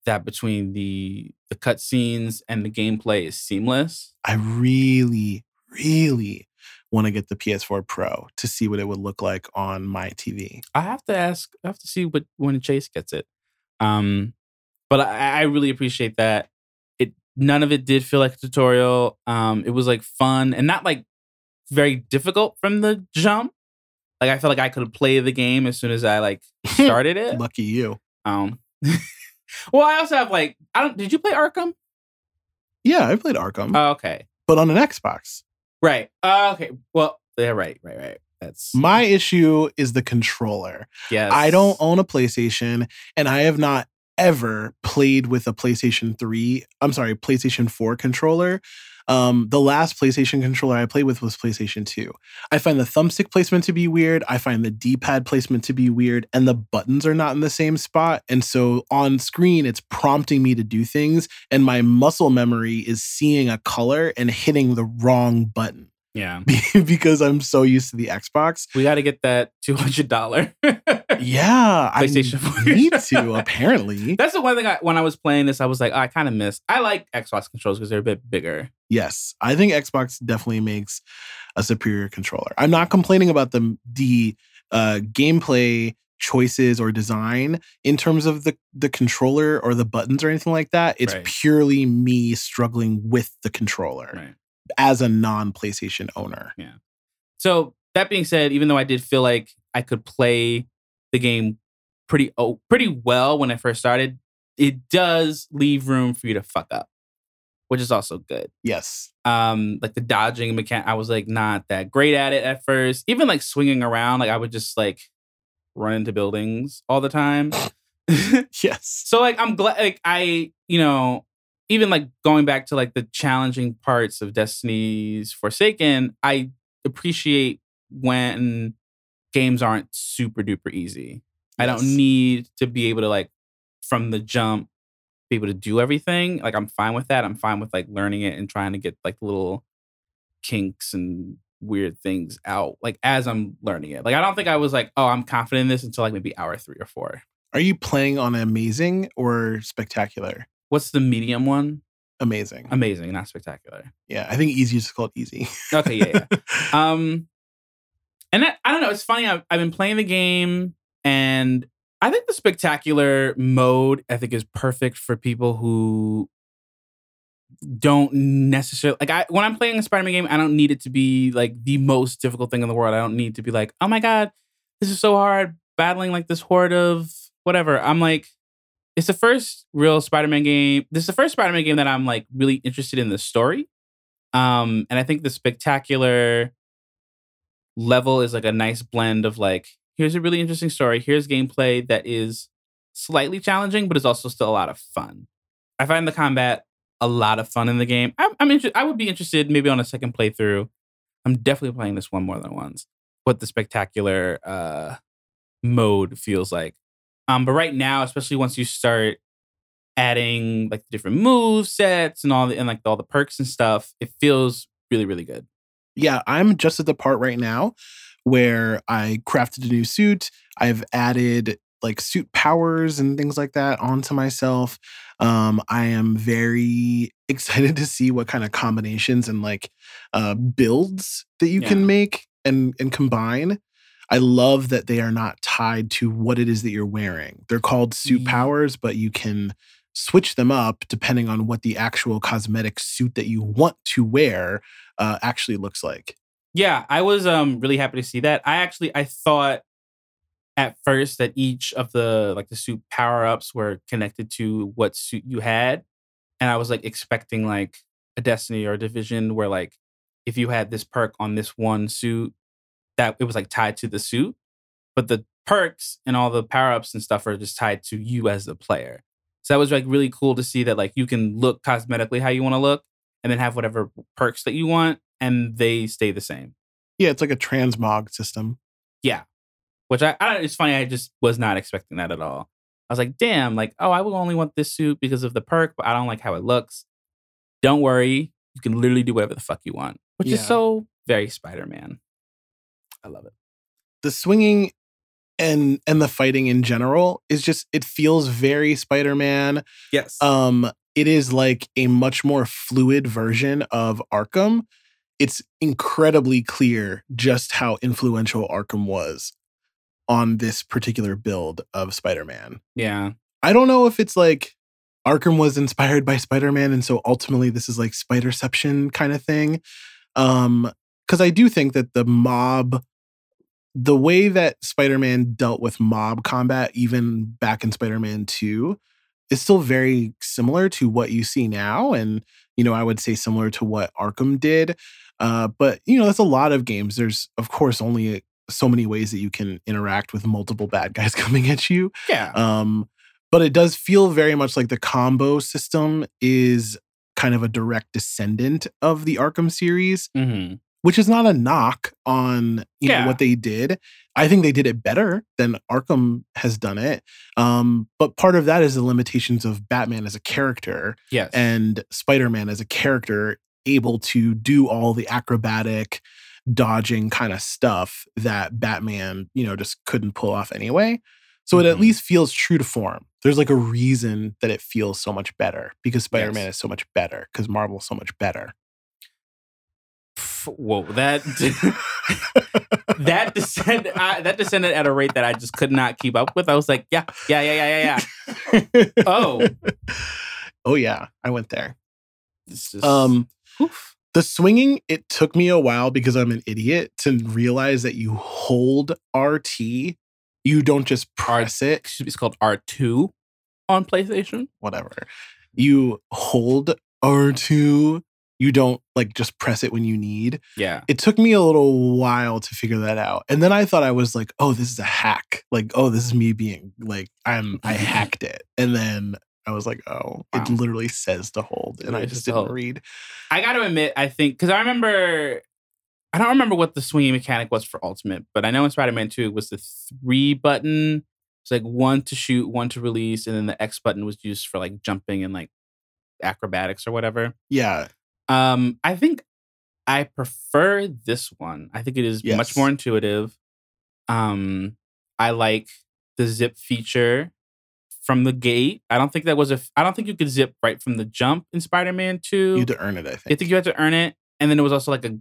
that between the the cutscenes and the gameplay is seamless. I really, really want to get the PS4 Pro to see what it would look like on my TV. I have to ask. I have to see what when Chase gets it. Um, but I, I really appreciate that. None of it did feel like a tutorial. Um, it was like fun and not like very difficult from the jump. Like I felt like I could play the game as soon as I like (laughs) started it. Lucky you. Um, (laughs) well, I also have like I don't. Did you play Arkham? Yeah, I played Arkham, Oh, okay, but on an Xbox. right. Uh, okay. Well, yeah, right, right, right. That's My issue is the controller. yes. I don't own a PlayStation, and I have not ever played with a PlayStation 3, I'm sorry, PlayStation 4 controller. Um, the last PlayStation controller I played with was PlayStation 2. I find the thumbstick placement to be weird. I find the D pad placement to be weird, and the buttons are not in the same spot. And so on screen, it's prompting me to do things, and my muscle memory is seeing a color and hitting the wrong button Yeah, (laughs) because I'm so used to the Xbox. we got to get that two hundred dollar. (laughs) Yeah, PlayStation I 4. need (laughs) to apparently. That's the one thing I, when I was playing this, I was like, oh, I kind of miss. I like Xbox controls because they're a bit bigger. Yes, I think Xbox definitely makes a superior controller. I'm not complaining about the the uh, gameplay choices or design in terms of the the controller or the buttons or anything like that. It's Right. purely me struggling with the controller Right. As a non PlayStation owner. Yeah. So that being said, even though I did feel like I could play the game pretty oh, pretty well when I first started, it does leave room for you to fuck up, which is also good. Yes, Um, like the dodging mechanic, I was like not that great at it at first. Even like swinging around, like I would just like run into buildings all the time. (laughs) yes, So like I'm glad like I, you know, even like going back to like the challenging parts of Destiny's Forsaken, I appreciate when games aren't super duper easy. I don't need to be able to like from the jump be able to do everything. Like I'm fine with that. I'm fine with like learning it and trying to get like little kinks and weird things out like as I'm learning it. Like I don't think I was like, oh, I'm confident in this until like maybe hour 3 or 4. Are you playing on amazing or spectacular? What's the medium one? Amazing. Amazing, not spectacular. yeah, I think easy is called easy. Okay, yeah, yeah. (laughs) um and I, I don't know it's funny I've, I've been playing the game and i think the spectacular mode i think is perfect for people who don't necessarily like i when i'm playing a spider-man game i don't need it to be like the most difficult thing in the world i don't need to be like oh my god this is so hard battling like this horde of whatever i'm like it's the first real spider-man game this is the first spider-man game that i'm like really interested in the story. Um and i think the spectacular level is like a nice blend of like here's a really interesting story here's gameplay that is slightly challenging but is also still a lot of fun. I find the combat a lot of fun in the game. I'm, I'm inter- i would be interested maybe on a second playthrough. I'm definitely playing this one more than once what the spectacular uh mode feels like um but right now especially once you start adding like the different move sets and all the and like all the perks and stuff it feels really really good yeah, I'm just at the part right now where I crafted a new suit. I've added like suit powers and things like that onto myself. Um, I am very (laughs) excited to see what kind of combinations and like uh, builds that you Yeah. can make and and combine. I love that they are not tied to what it is that you're wearing. They're called suit Ye- powers, but you can switch them up depending on what the actual cosmetic suit that you want to wear uh, actually looks like. Yeah, I was um really happy to see that. I actually I thought at first that each of the like the suit power ups were connected to what suit you had, and I was like expecting like a Destiny or a Division where like if you had this perk on this one suit, that it was like tied to the suit, but the perks and all the power ups and stuff are just tied to you as the player. So that was like really cool to see that like you can look cosmetically how you want to look, and then have whatever perks that you want, and they stay the same. Yeah, it's like a transmog system. Yeah. Which I, I it's funny. I just was not expecting that at all. I was like, damn, like, oh, I will only want this suit because of the perk, but I don't like how it looks. Don't worry, you can literally do whatever the fuck you want, which is so very Spider Man. I love it. The swinging and and the fighting in general is just it feels very Spider-Man. Yes. Um it is like a much more fluid version of Arkham. It's incredibly clear just how influential Arkham was on this particular build of Spider-Man. yeah. I don't know if it's like Arkham was inspired by Spider-Man and so ultimately this is like Spiderception kind of thing. Um cuz I do think that the mob the way that Spider-Man dealt with mob combat even back in Spider-Man 2 is still very similar to what you see now and you know I would say similar to what Arkham did. Uh but you know that's a lot of games there's of course only so many ways that you can interact with multiple bad (laughs) guys coming at you. Yeah. Um, but it does feel very much like the combo system is kind of a direct descendant of the Arkham series, hmm which is not a knock on you Yeah. know what they did. I think they did it better than Arkham has done it. Um, but part of that is the limitations of Batman as a character Yes. and Spider-Man as a character able to do all the acrobatic dodging kind of stuff that Batman, you know, just couldn't pull off anyway. So it at Mhm. least feels true to form. There's like a reason that it feels so much better because Spider-Man Yes. is so much better because Marvel's so much better. Whoa, that (laughs) that descended I, that descended at a rate that I just could not keep up with. I was like, yeah, yeah, yeah, yeah, yeah, yeah. (laughs) Oh. oh yeah, I went there. It's just, Um oof. the swinging it took me a while because i'm an idiot to realize that you hold rt you don't just press it it's called R two on PlayStation. whatever you hold r2 you don't like just press it when you need Yeah. it took me a little while to figure that out and then i thought i was like oh this is a hack like oh this is me being like i'm i (laughs) hacked it and then I was like, oh, Wow. it literally says to hold, and I just didn't hold. read. I got to admit, I think because I remember, I don't remember what the swinging mechanic was for Ultimate, but I know in Spider Man Two it was the three button. It's like one to shoot, one to release, and then the X button was used for like jumping and like acrobatics or whatever. Yeah, Um, I think I prefer this one. I think it is much more intuitive. Um, I like the zip feature from the gate. I don't think that was a. f- I don't think you could zip right from the jump in Spider Man Two. you had to earn it. I think. I think you had to earn it, and then it was also like a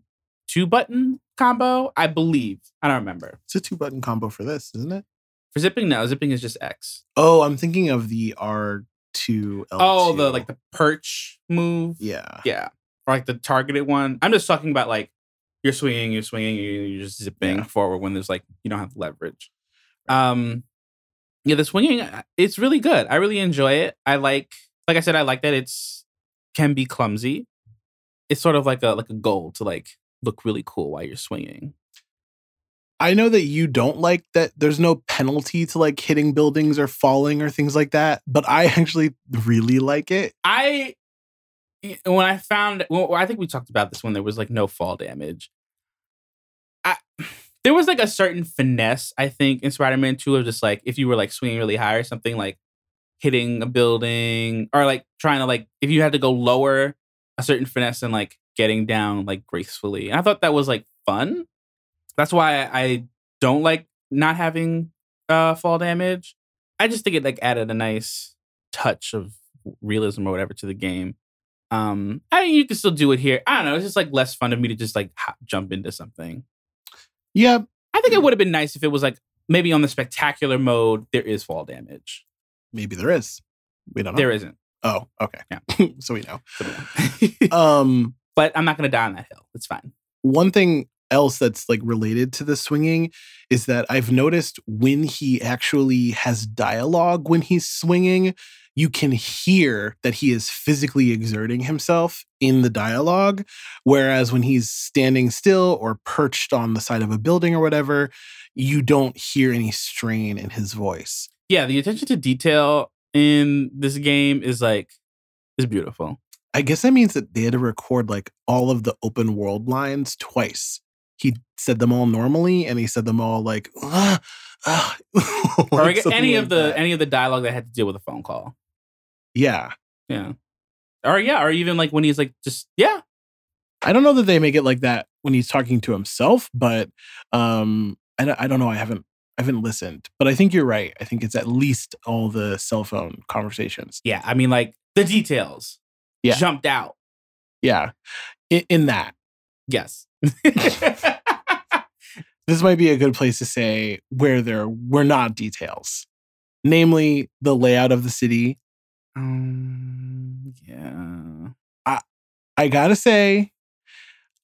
two button combo. I believe. I don't remember it's a two button combo for this, isn't it? for zipping. No, zipping is just X. Oh, I'm thinking of the R two. Oh, the like the perch move. yeah. Yeah. Or like the targeted one. I'm just talking about like you're swinging, you're swinging, you're just zipping Yeah. forward when there's like you don't have leverage. Um, yeah, the swinging uh, it's really good. I really enjoy it. I like, like I said, I like that it's can be clumsy. It's sort of like a like a goal to like look really cool while you're swinging. I know that you don't like that there's no penalty to like hitting buildings or falling or things like that, but I (laughs) actually really like it. I when I found well, I think we talked about this when there was like no fall damage. I (sighs) there was like a certain finesse I think in Spider-Man 2 of just like if you were like swinging really high or something like hitting a building or like trying to like if you had to go lower a certain finesse and like getting down like gracefully. And I thought that was like fun. That's why I, I don't like not having uh fall damage. I just think it like added a nice touch of realism or whatever to the game. Um, I mean, you can still do it here. I don't know. It's just like less fun to me to just like hop, jump into something. Yeah, I think it would have been nice if it was like maybe on the spectacular mode there is fall damage. maybe there is. We don't know. There isn't. Oh, okay. Yeah. (laughs) so we know. So- (laughs) Um, but I'm not gonna die on that hill. It's fine. one thing else that's like related to the swinging is that I've noticed when he actually has dialogue when he's swinging, you can hear that he is physically exerting himself in the dialogue. Whereas when he's standing still or perched on the side of a building or whatever, you don't hear any strain in his voice. Yeah, the attention to detail in this game is like is beautiful. I guess that means that they had to record like all of the open world lines twice. He said them all normally, and he said them all like, "Ah, ah," (laughs) like something any like of the that. any of the dialogue that had to deal with a phone call. Yeah. Yeah. Or yeah, or even like when he's like just yeah. I don't know that they make it like that when he's talking to himself, but um, I, don't- I don't know. I haven't I haven't listened, but I think you're right. I think it's at least all the cell phone conversations. Yeah. I mean like the details. Yeah. Jumped out. Yeah, in, in that Yes. (laughs) this might be a good place to say where there were not details, namely the layout of the city. Um yeah. I I gotta say,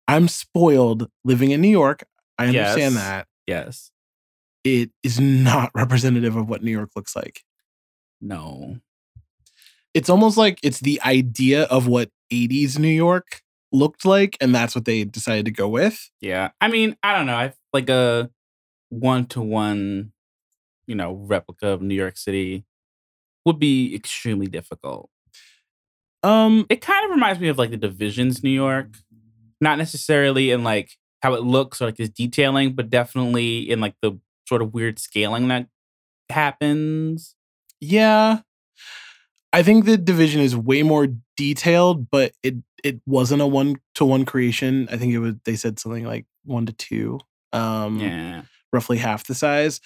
I'm spoiled living in New York. I understand Yes. that Yes. it is not (laughs) representative of what New York looks like. No. It's almost like it's the idea of what 80s New York looked like, and that's what they decided to go with. Yeah. I mean, I don't know. I like a one to one, you know, replica of New York City would be extremely difficult. Um, It kind of reminds me of like the divisions New York. Not necessarily in like how it looks or like its detailing, but definitely in like the sort of weird scaling that happens. yeah. I think the division is way more detailed, but it it wasn't a one to one creation. I think it was they said something like one to two. Um Yeah. roughly half the size.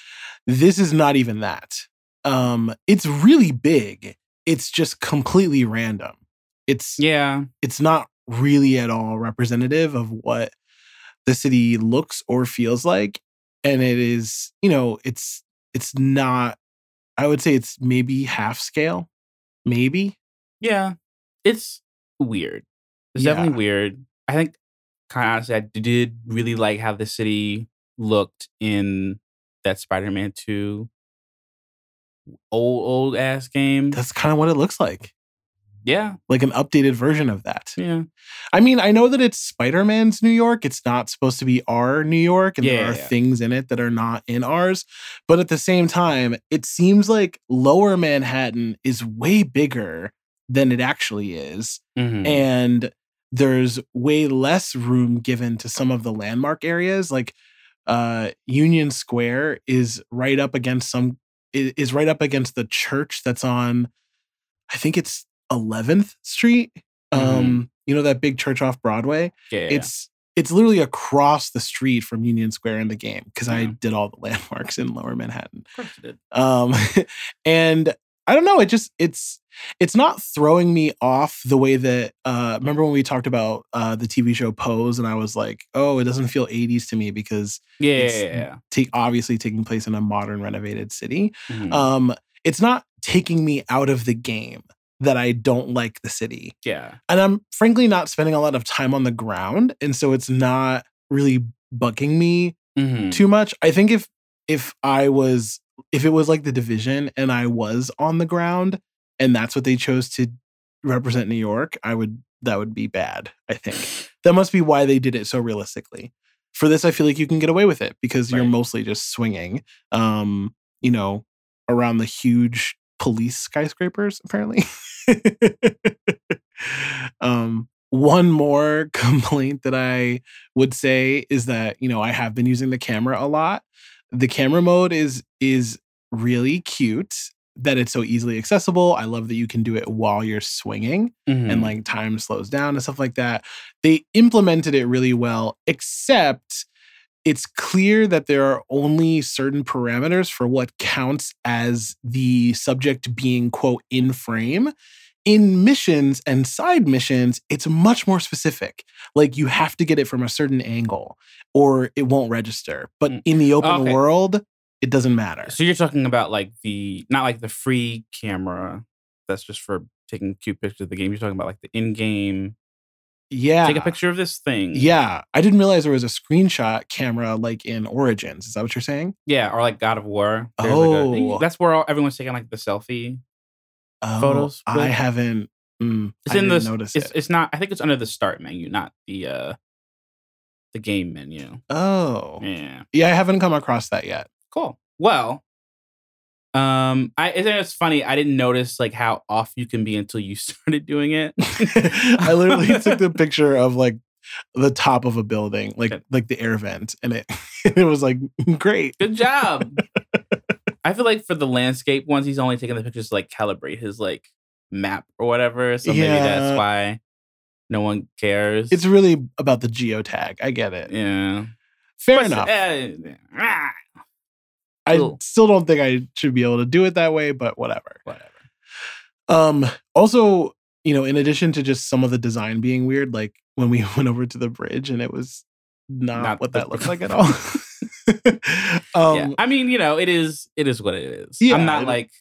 This is not even that. Um, it's really big. It's just completely random. It's Yeah. it's not really at all representative of what the city looks or feels like. And it is, you know, it's it's not I would say it's maybe half scale. Maybe. Yeah. It's weird. It's Yeah. definitely weird. I think kind of honestly, I did really like how the city looked in that Spider-Man 2 old old ass game. That's kind of what it looks like. Yeah. like an updated version of that. Yeah. I mean, I know that it's Spider Man's New York. It's not supposed to be our New York, and there are yeah. things in it that are not in ours. But at the same time, it seems like Lower Manhattan is way bigger than it actually is. Mhm. And there's way less room given to some of the landmark areas. Like uh, Union Square is right up against some, is right up against the church that's on, I think it's 11th Street. Um, you know that big church off Broadway? yeah, yeah, It's it's literally across the street from Union Square in the game because I did all the (laughs) landmarks in Lower Manhattan. Of course it did. Um, (laughs) and I don't know, it just it's it's not throwing me off the way that uh remember when we talked about uh the TV show Pose and I was like, oh, it doesn't feel 80s to me because Yeah, yeah, it's yeah. take obviously taking place in a modern renovated city. yeah. Mhm. Um, it's not taking me out of the game that I don't like the city yeah. and I'm frankly not spending a lot of time on the ground, and so it's not really bugging me Mhm. too much. I think if if I was if it was like the division and I was on the ground and that's what they chose to represent New York, I would that would be bad. I think (laughs) that must be why they did it so realistically. For this, I feel like you can get away with it because you're mostly just swinging, um, you know, around the huge police skyscrapers. Apparently, (laughs) um, one more (laughs) complaint that I would say is that you know I have been using the camera a lot. The camera mode is is really cute that it's so easily accessible. I love that you can do it while you're swinging Mhm. and like time slows down and stuff like that. They implemented it really well, except it's clear that there are only certain parameters for what counts as the subject being, quote, in frame. In missions and side missions, it's much more specific. Like you have to get it from a certain angle or it won't register. But Mm. in the open Okay. world, it doesn't matter. So you're talking about like the not like the free camera that's just for taking cute pictures of the game. You're talking about like the in-game. Yeah. Take a picture of this thing. Yeah. I didn't realize there was a screenshot camera like in Origins. Is that what you're saying? Yeah, or like God of War. There's like a- Oh. that's where all, everyone's taking like the selfie. Oh, Photos I haven't. mm, It's I in the. notice It's, it. it's not. I think it's under the start menu, not the uh the game menu. oh, Yeah. yeah. I haven't come across that yet. Cool. Well, um, I, I think it's funny. I didn't notice like how off you can be until you (laughs) started doing it. (laughs) I literally took the picture of like the top of a building, like Good. like the air vent, and it (laughs) it was like great. Good job. I feel like for the landscape ones, he's only taking the pictures to like calibrate his like map or whatever. So maybe Yeah. that's why no one cares. It's really about the geotag. I get it. yeah. Fair But, enough. uh, ah, I cool. still don't think I should be able to do it that way, but whatever. whatever. Um, also, you know, in addition to just some of the design being weird, like when we (laughs) went over to the bridge and it was not, Not what the- that looked (laughs) like at all. (laughs) um, yeah. I mean, you know, it is. It is what it is. Yeah, I'm not like.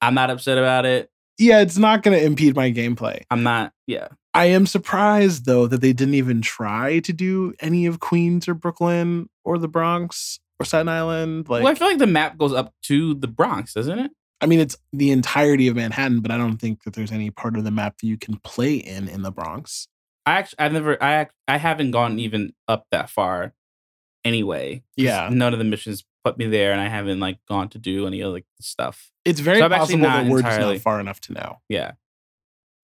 I'm not upset about it. yeah, it's not going to impede my gameplay. I'm not. Yeah. I am surprised though that they didn't even try to do any of Queens or Brooklyn or the Bronx or Staten Island. Like, well, I feel like the map goes up to the Bronx, doesn't it? I mean, it's the entirety of Manhattan, but I don't think that there's any part of the map that you can play in in the Bronx. I actually, I've never, I, I haven't gone even up that far. Anyway, Yeah. none of the missions put me there, and I haven't like gone to do any other stuff. It's very So possible that we're just not far enough to know. Yeah,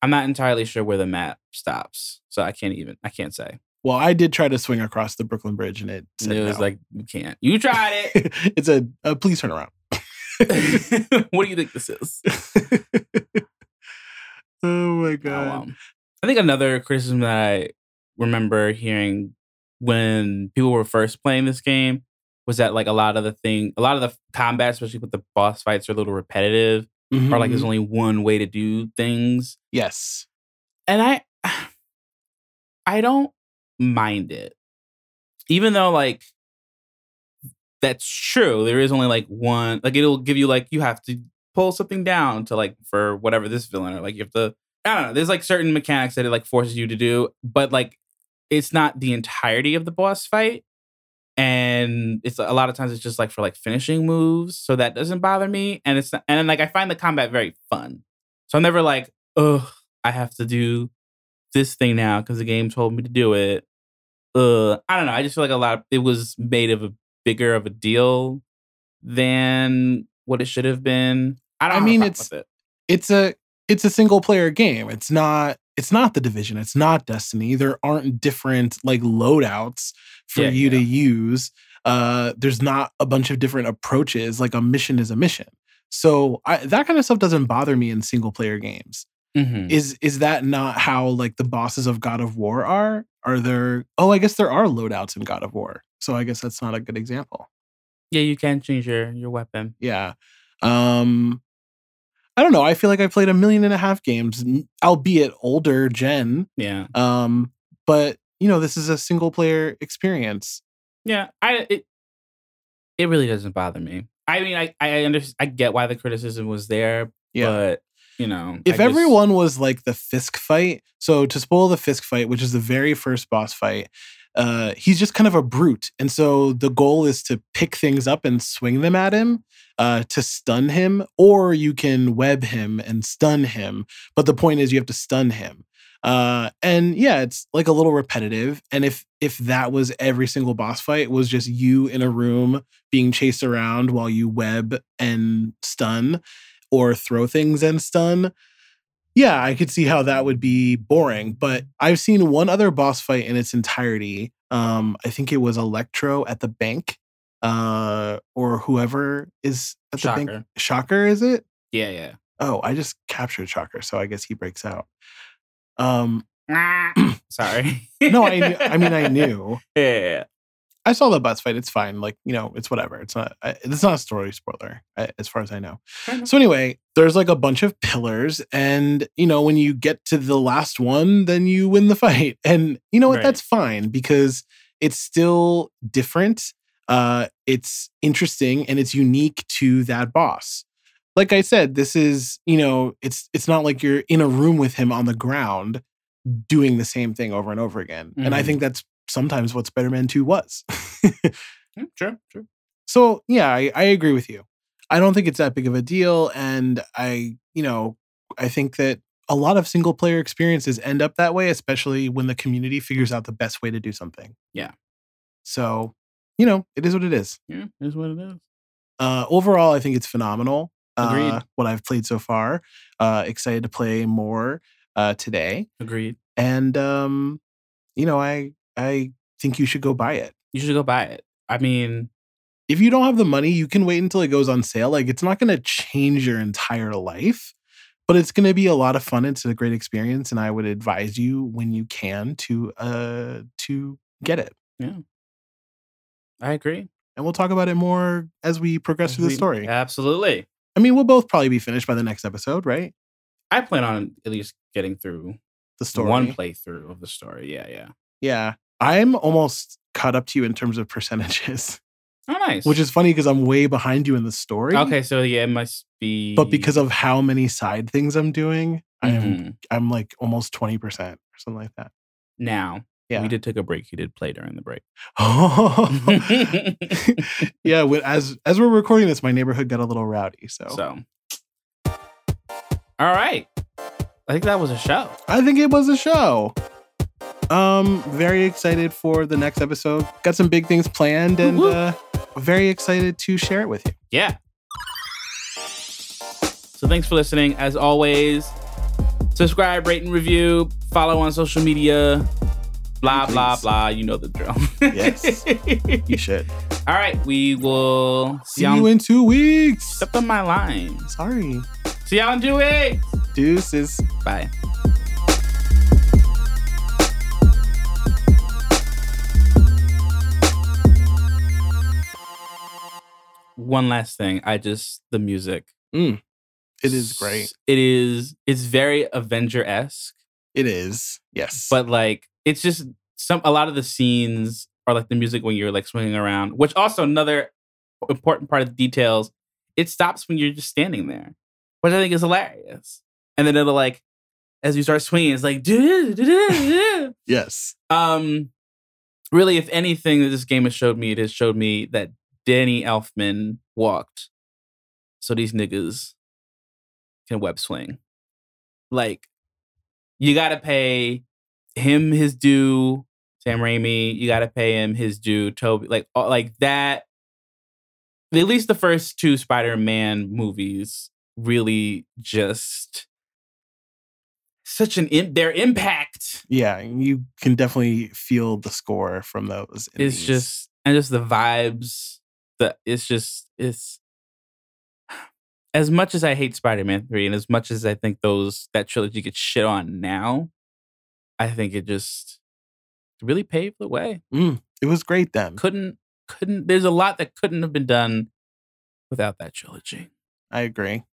I'm not entirely sure where the map stops, so I can't even, I can't say. Well, I did try to swing across the Brooklyn Bridge, and it said it was no. like you can't. You tried it. it's a, a please turn around. (laughs) what do you think this is? (laughs) oh my Oh, god! Um, I think another criticism that I remember hearing when people were first playing this game was that like a lot of the thing, a lot of the combat, especially with the boss fights, are a little repetitive, or like there's Mhm. only one way to do things. yes, And I, (sighs) I don't mind it, even though like that's true. There is only like one. Like it'll give you like you have to pull something down to like for whatever this villain or like you have to. I don't know. There's like certain mechanics that it like forces you to do, but like it's not the entirety of the boss fight. And it's a lot of times it's just like for like finishing moves, so that doesn't bother me. And it's not, and like I find the combat very fun, so I'm never like ugh I have to do this thing now because the game told me to do it. Uh, I don't know. I just feel like a lot. Of, it was made of a bigger of a deal than what it should have been. I don't. I mean, it's- it. it's a it's a single player game. It's not it's not the division. It's not Destiny. There aren't different like loadouts for Yeah, you to use. Uh, there's not a bunch of different approaches. Like a mission is a mission. So I, that kind of stuff doesn't bother me in single player games. Mhm. Is is that not how like the bosses of God of War are? Are there? Oh, I guess there are loadouts in God of War. So I guess that's not a good example. Yeah, you can change your your weapon. Yeah. Um I don't know. I feel like I played a million and a half games, albeit older gen. Yeah, Um, but you know, this is a single player experience. yeah. I it it really doesn't bother me. I mean, I I understand. I get why the criticism was there, yeah. but you know, If just- everyone was like the Fisk fight, so to spoil the Fisk fight, which is the very first boss fight, uh, he's just kind of a brute. And so the goal is to pick things up and swing them at him uh, to stun him, or you can web him and stun him. But the point is, you have to stun him. Uh, and yeah, it's like a little repetitive. And if if that was every single boss fight was just you in a room being chased around while you web and stun, or throw things and stun, yeah, I could see how that would be boring. But I've seen one other boss fight in its entirety. Um, I think it was Electro at the bank, uh, or whoever is at the bank. shocker. Is it? Yeah, yeah. Oh, I just captured Shocker, so I guess he breaks out. Um, (clears throat) Sorry. no, I (laughs) knew, I mean I knew. Yeah, yeah, yeah. I saw the boss fight. It's fine. Like you know, it's whatever. It's not. It's not a story spoiler, as far as I know. Enough. So anyway, there's like a bunch of pillars, and you know, when you get to the last one, then you win the (laughs) fight. And you know what? Right. That's fine because it's still different. Uh, it's interesting and it's unique to that boss. Like I said, this is you know, it's it's not like you're in a room with him on the ground doing the same thing over and over again. And I Mhm. think that's sometimes what Spider-Man 2 was. Mm, Sure, sure. So yeah, I, I agree with you. I don't think it's that big of a deal, and I, you know, I think that a lot of single player experiences end up that way, especially when the community figures out the best way to do something. Yeah. So, you know, it is what it is. Yeah, is what it is. Uh, overall, I think it's phenomenal. Uh, Agreed. what I've played so far. Uh, excited to play more uh, today, Agreed. and um, you know, I I think you should go buy it. You should go buy it. I mean, if you don't have the money, you can wait until it goes on sale. Like it's not going to change your entire life, but it's going to be a lot of fun. It's a great experience, and I would advise you when you can to uh to get it. Yeah, I agree. And we'll talk about it more as we progress through the story. Absolutely. I mean, we'll both probably be finished by the next episode, right? I plan on at least getting through The story. one playthrough of the story. Yeah, yeah. Yeah, I'm almost caught up to you in terms of percentages, Oh, nice. which is funny because I'm way behind you in the story. okay. So yeah, it must be. But because of how many side things I'm doing, I'm Mhm. I'm like almost 20% or something like that. now, Yeah. we did take a break. You did play during the break. (laughs) (laughs) yeah, when- as as we're recording this, my neighborhood got a little rowdy. So, So, all right. I think that was a show. I think it was a show. Um, very excited for the next episode. Got some big things planned, and uh, very excited to share it with you. Yeah. So thanks for listening. As always, subscribe, rate, and review. Follow on social media. Blah blah Please. blah. You know the drill. (laughs) Yes. You should. All right. We will See you in two weeks. Step on my line. Sorry, See y'all in two weeks. deuces. Bye. One last thing. I just the music. It is great. It is. It's very Avenger esque, It is. Yes, but like it's just some. A lot of the scenes are like the music when you're like swinging around. Which also another important part of the details. It stops when you're just standing there, which I think is hilarious. And then it'll like, as you start swinging, it's like, yes. um, really, if anything that this game has showed me, it has showed me that Danny Elfman walked, so these niggas can web swing. Like you got to pay him his due. Sam Raimi, you got to pay him his due. Tobey, like all- like that. At least the first two Spider-Man movies really just such an in, their impact Yeah, you can definitely feel the score from those. these. just and just the vibes. The it's just it's as much as I hate Spider-Man 3 and as much as I think those that trilogy gets shit on now, I think it just really paved the way. Mm, it was great then. Couldn't couldn't there's a lot that couldn't have been done without that trilogy. I agree.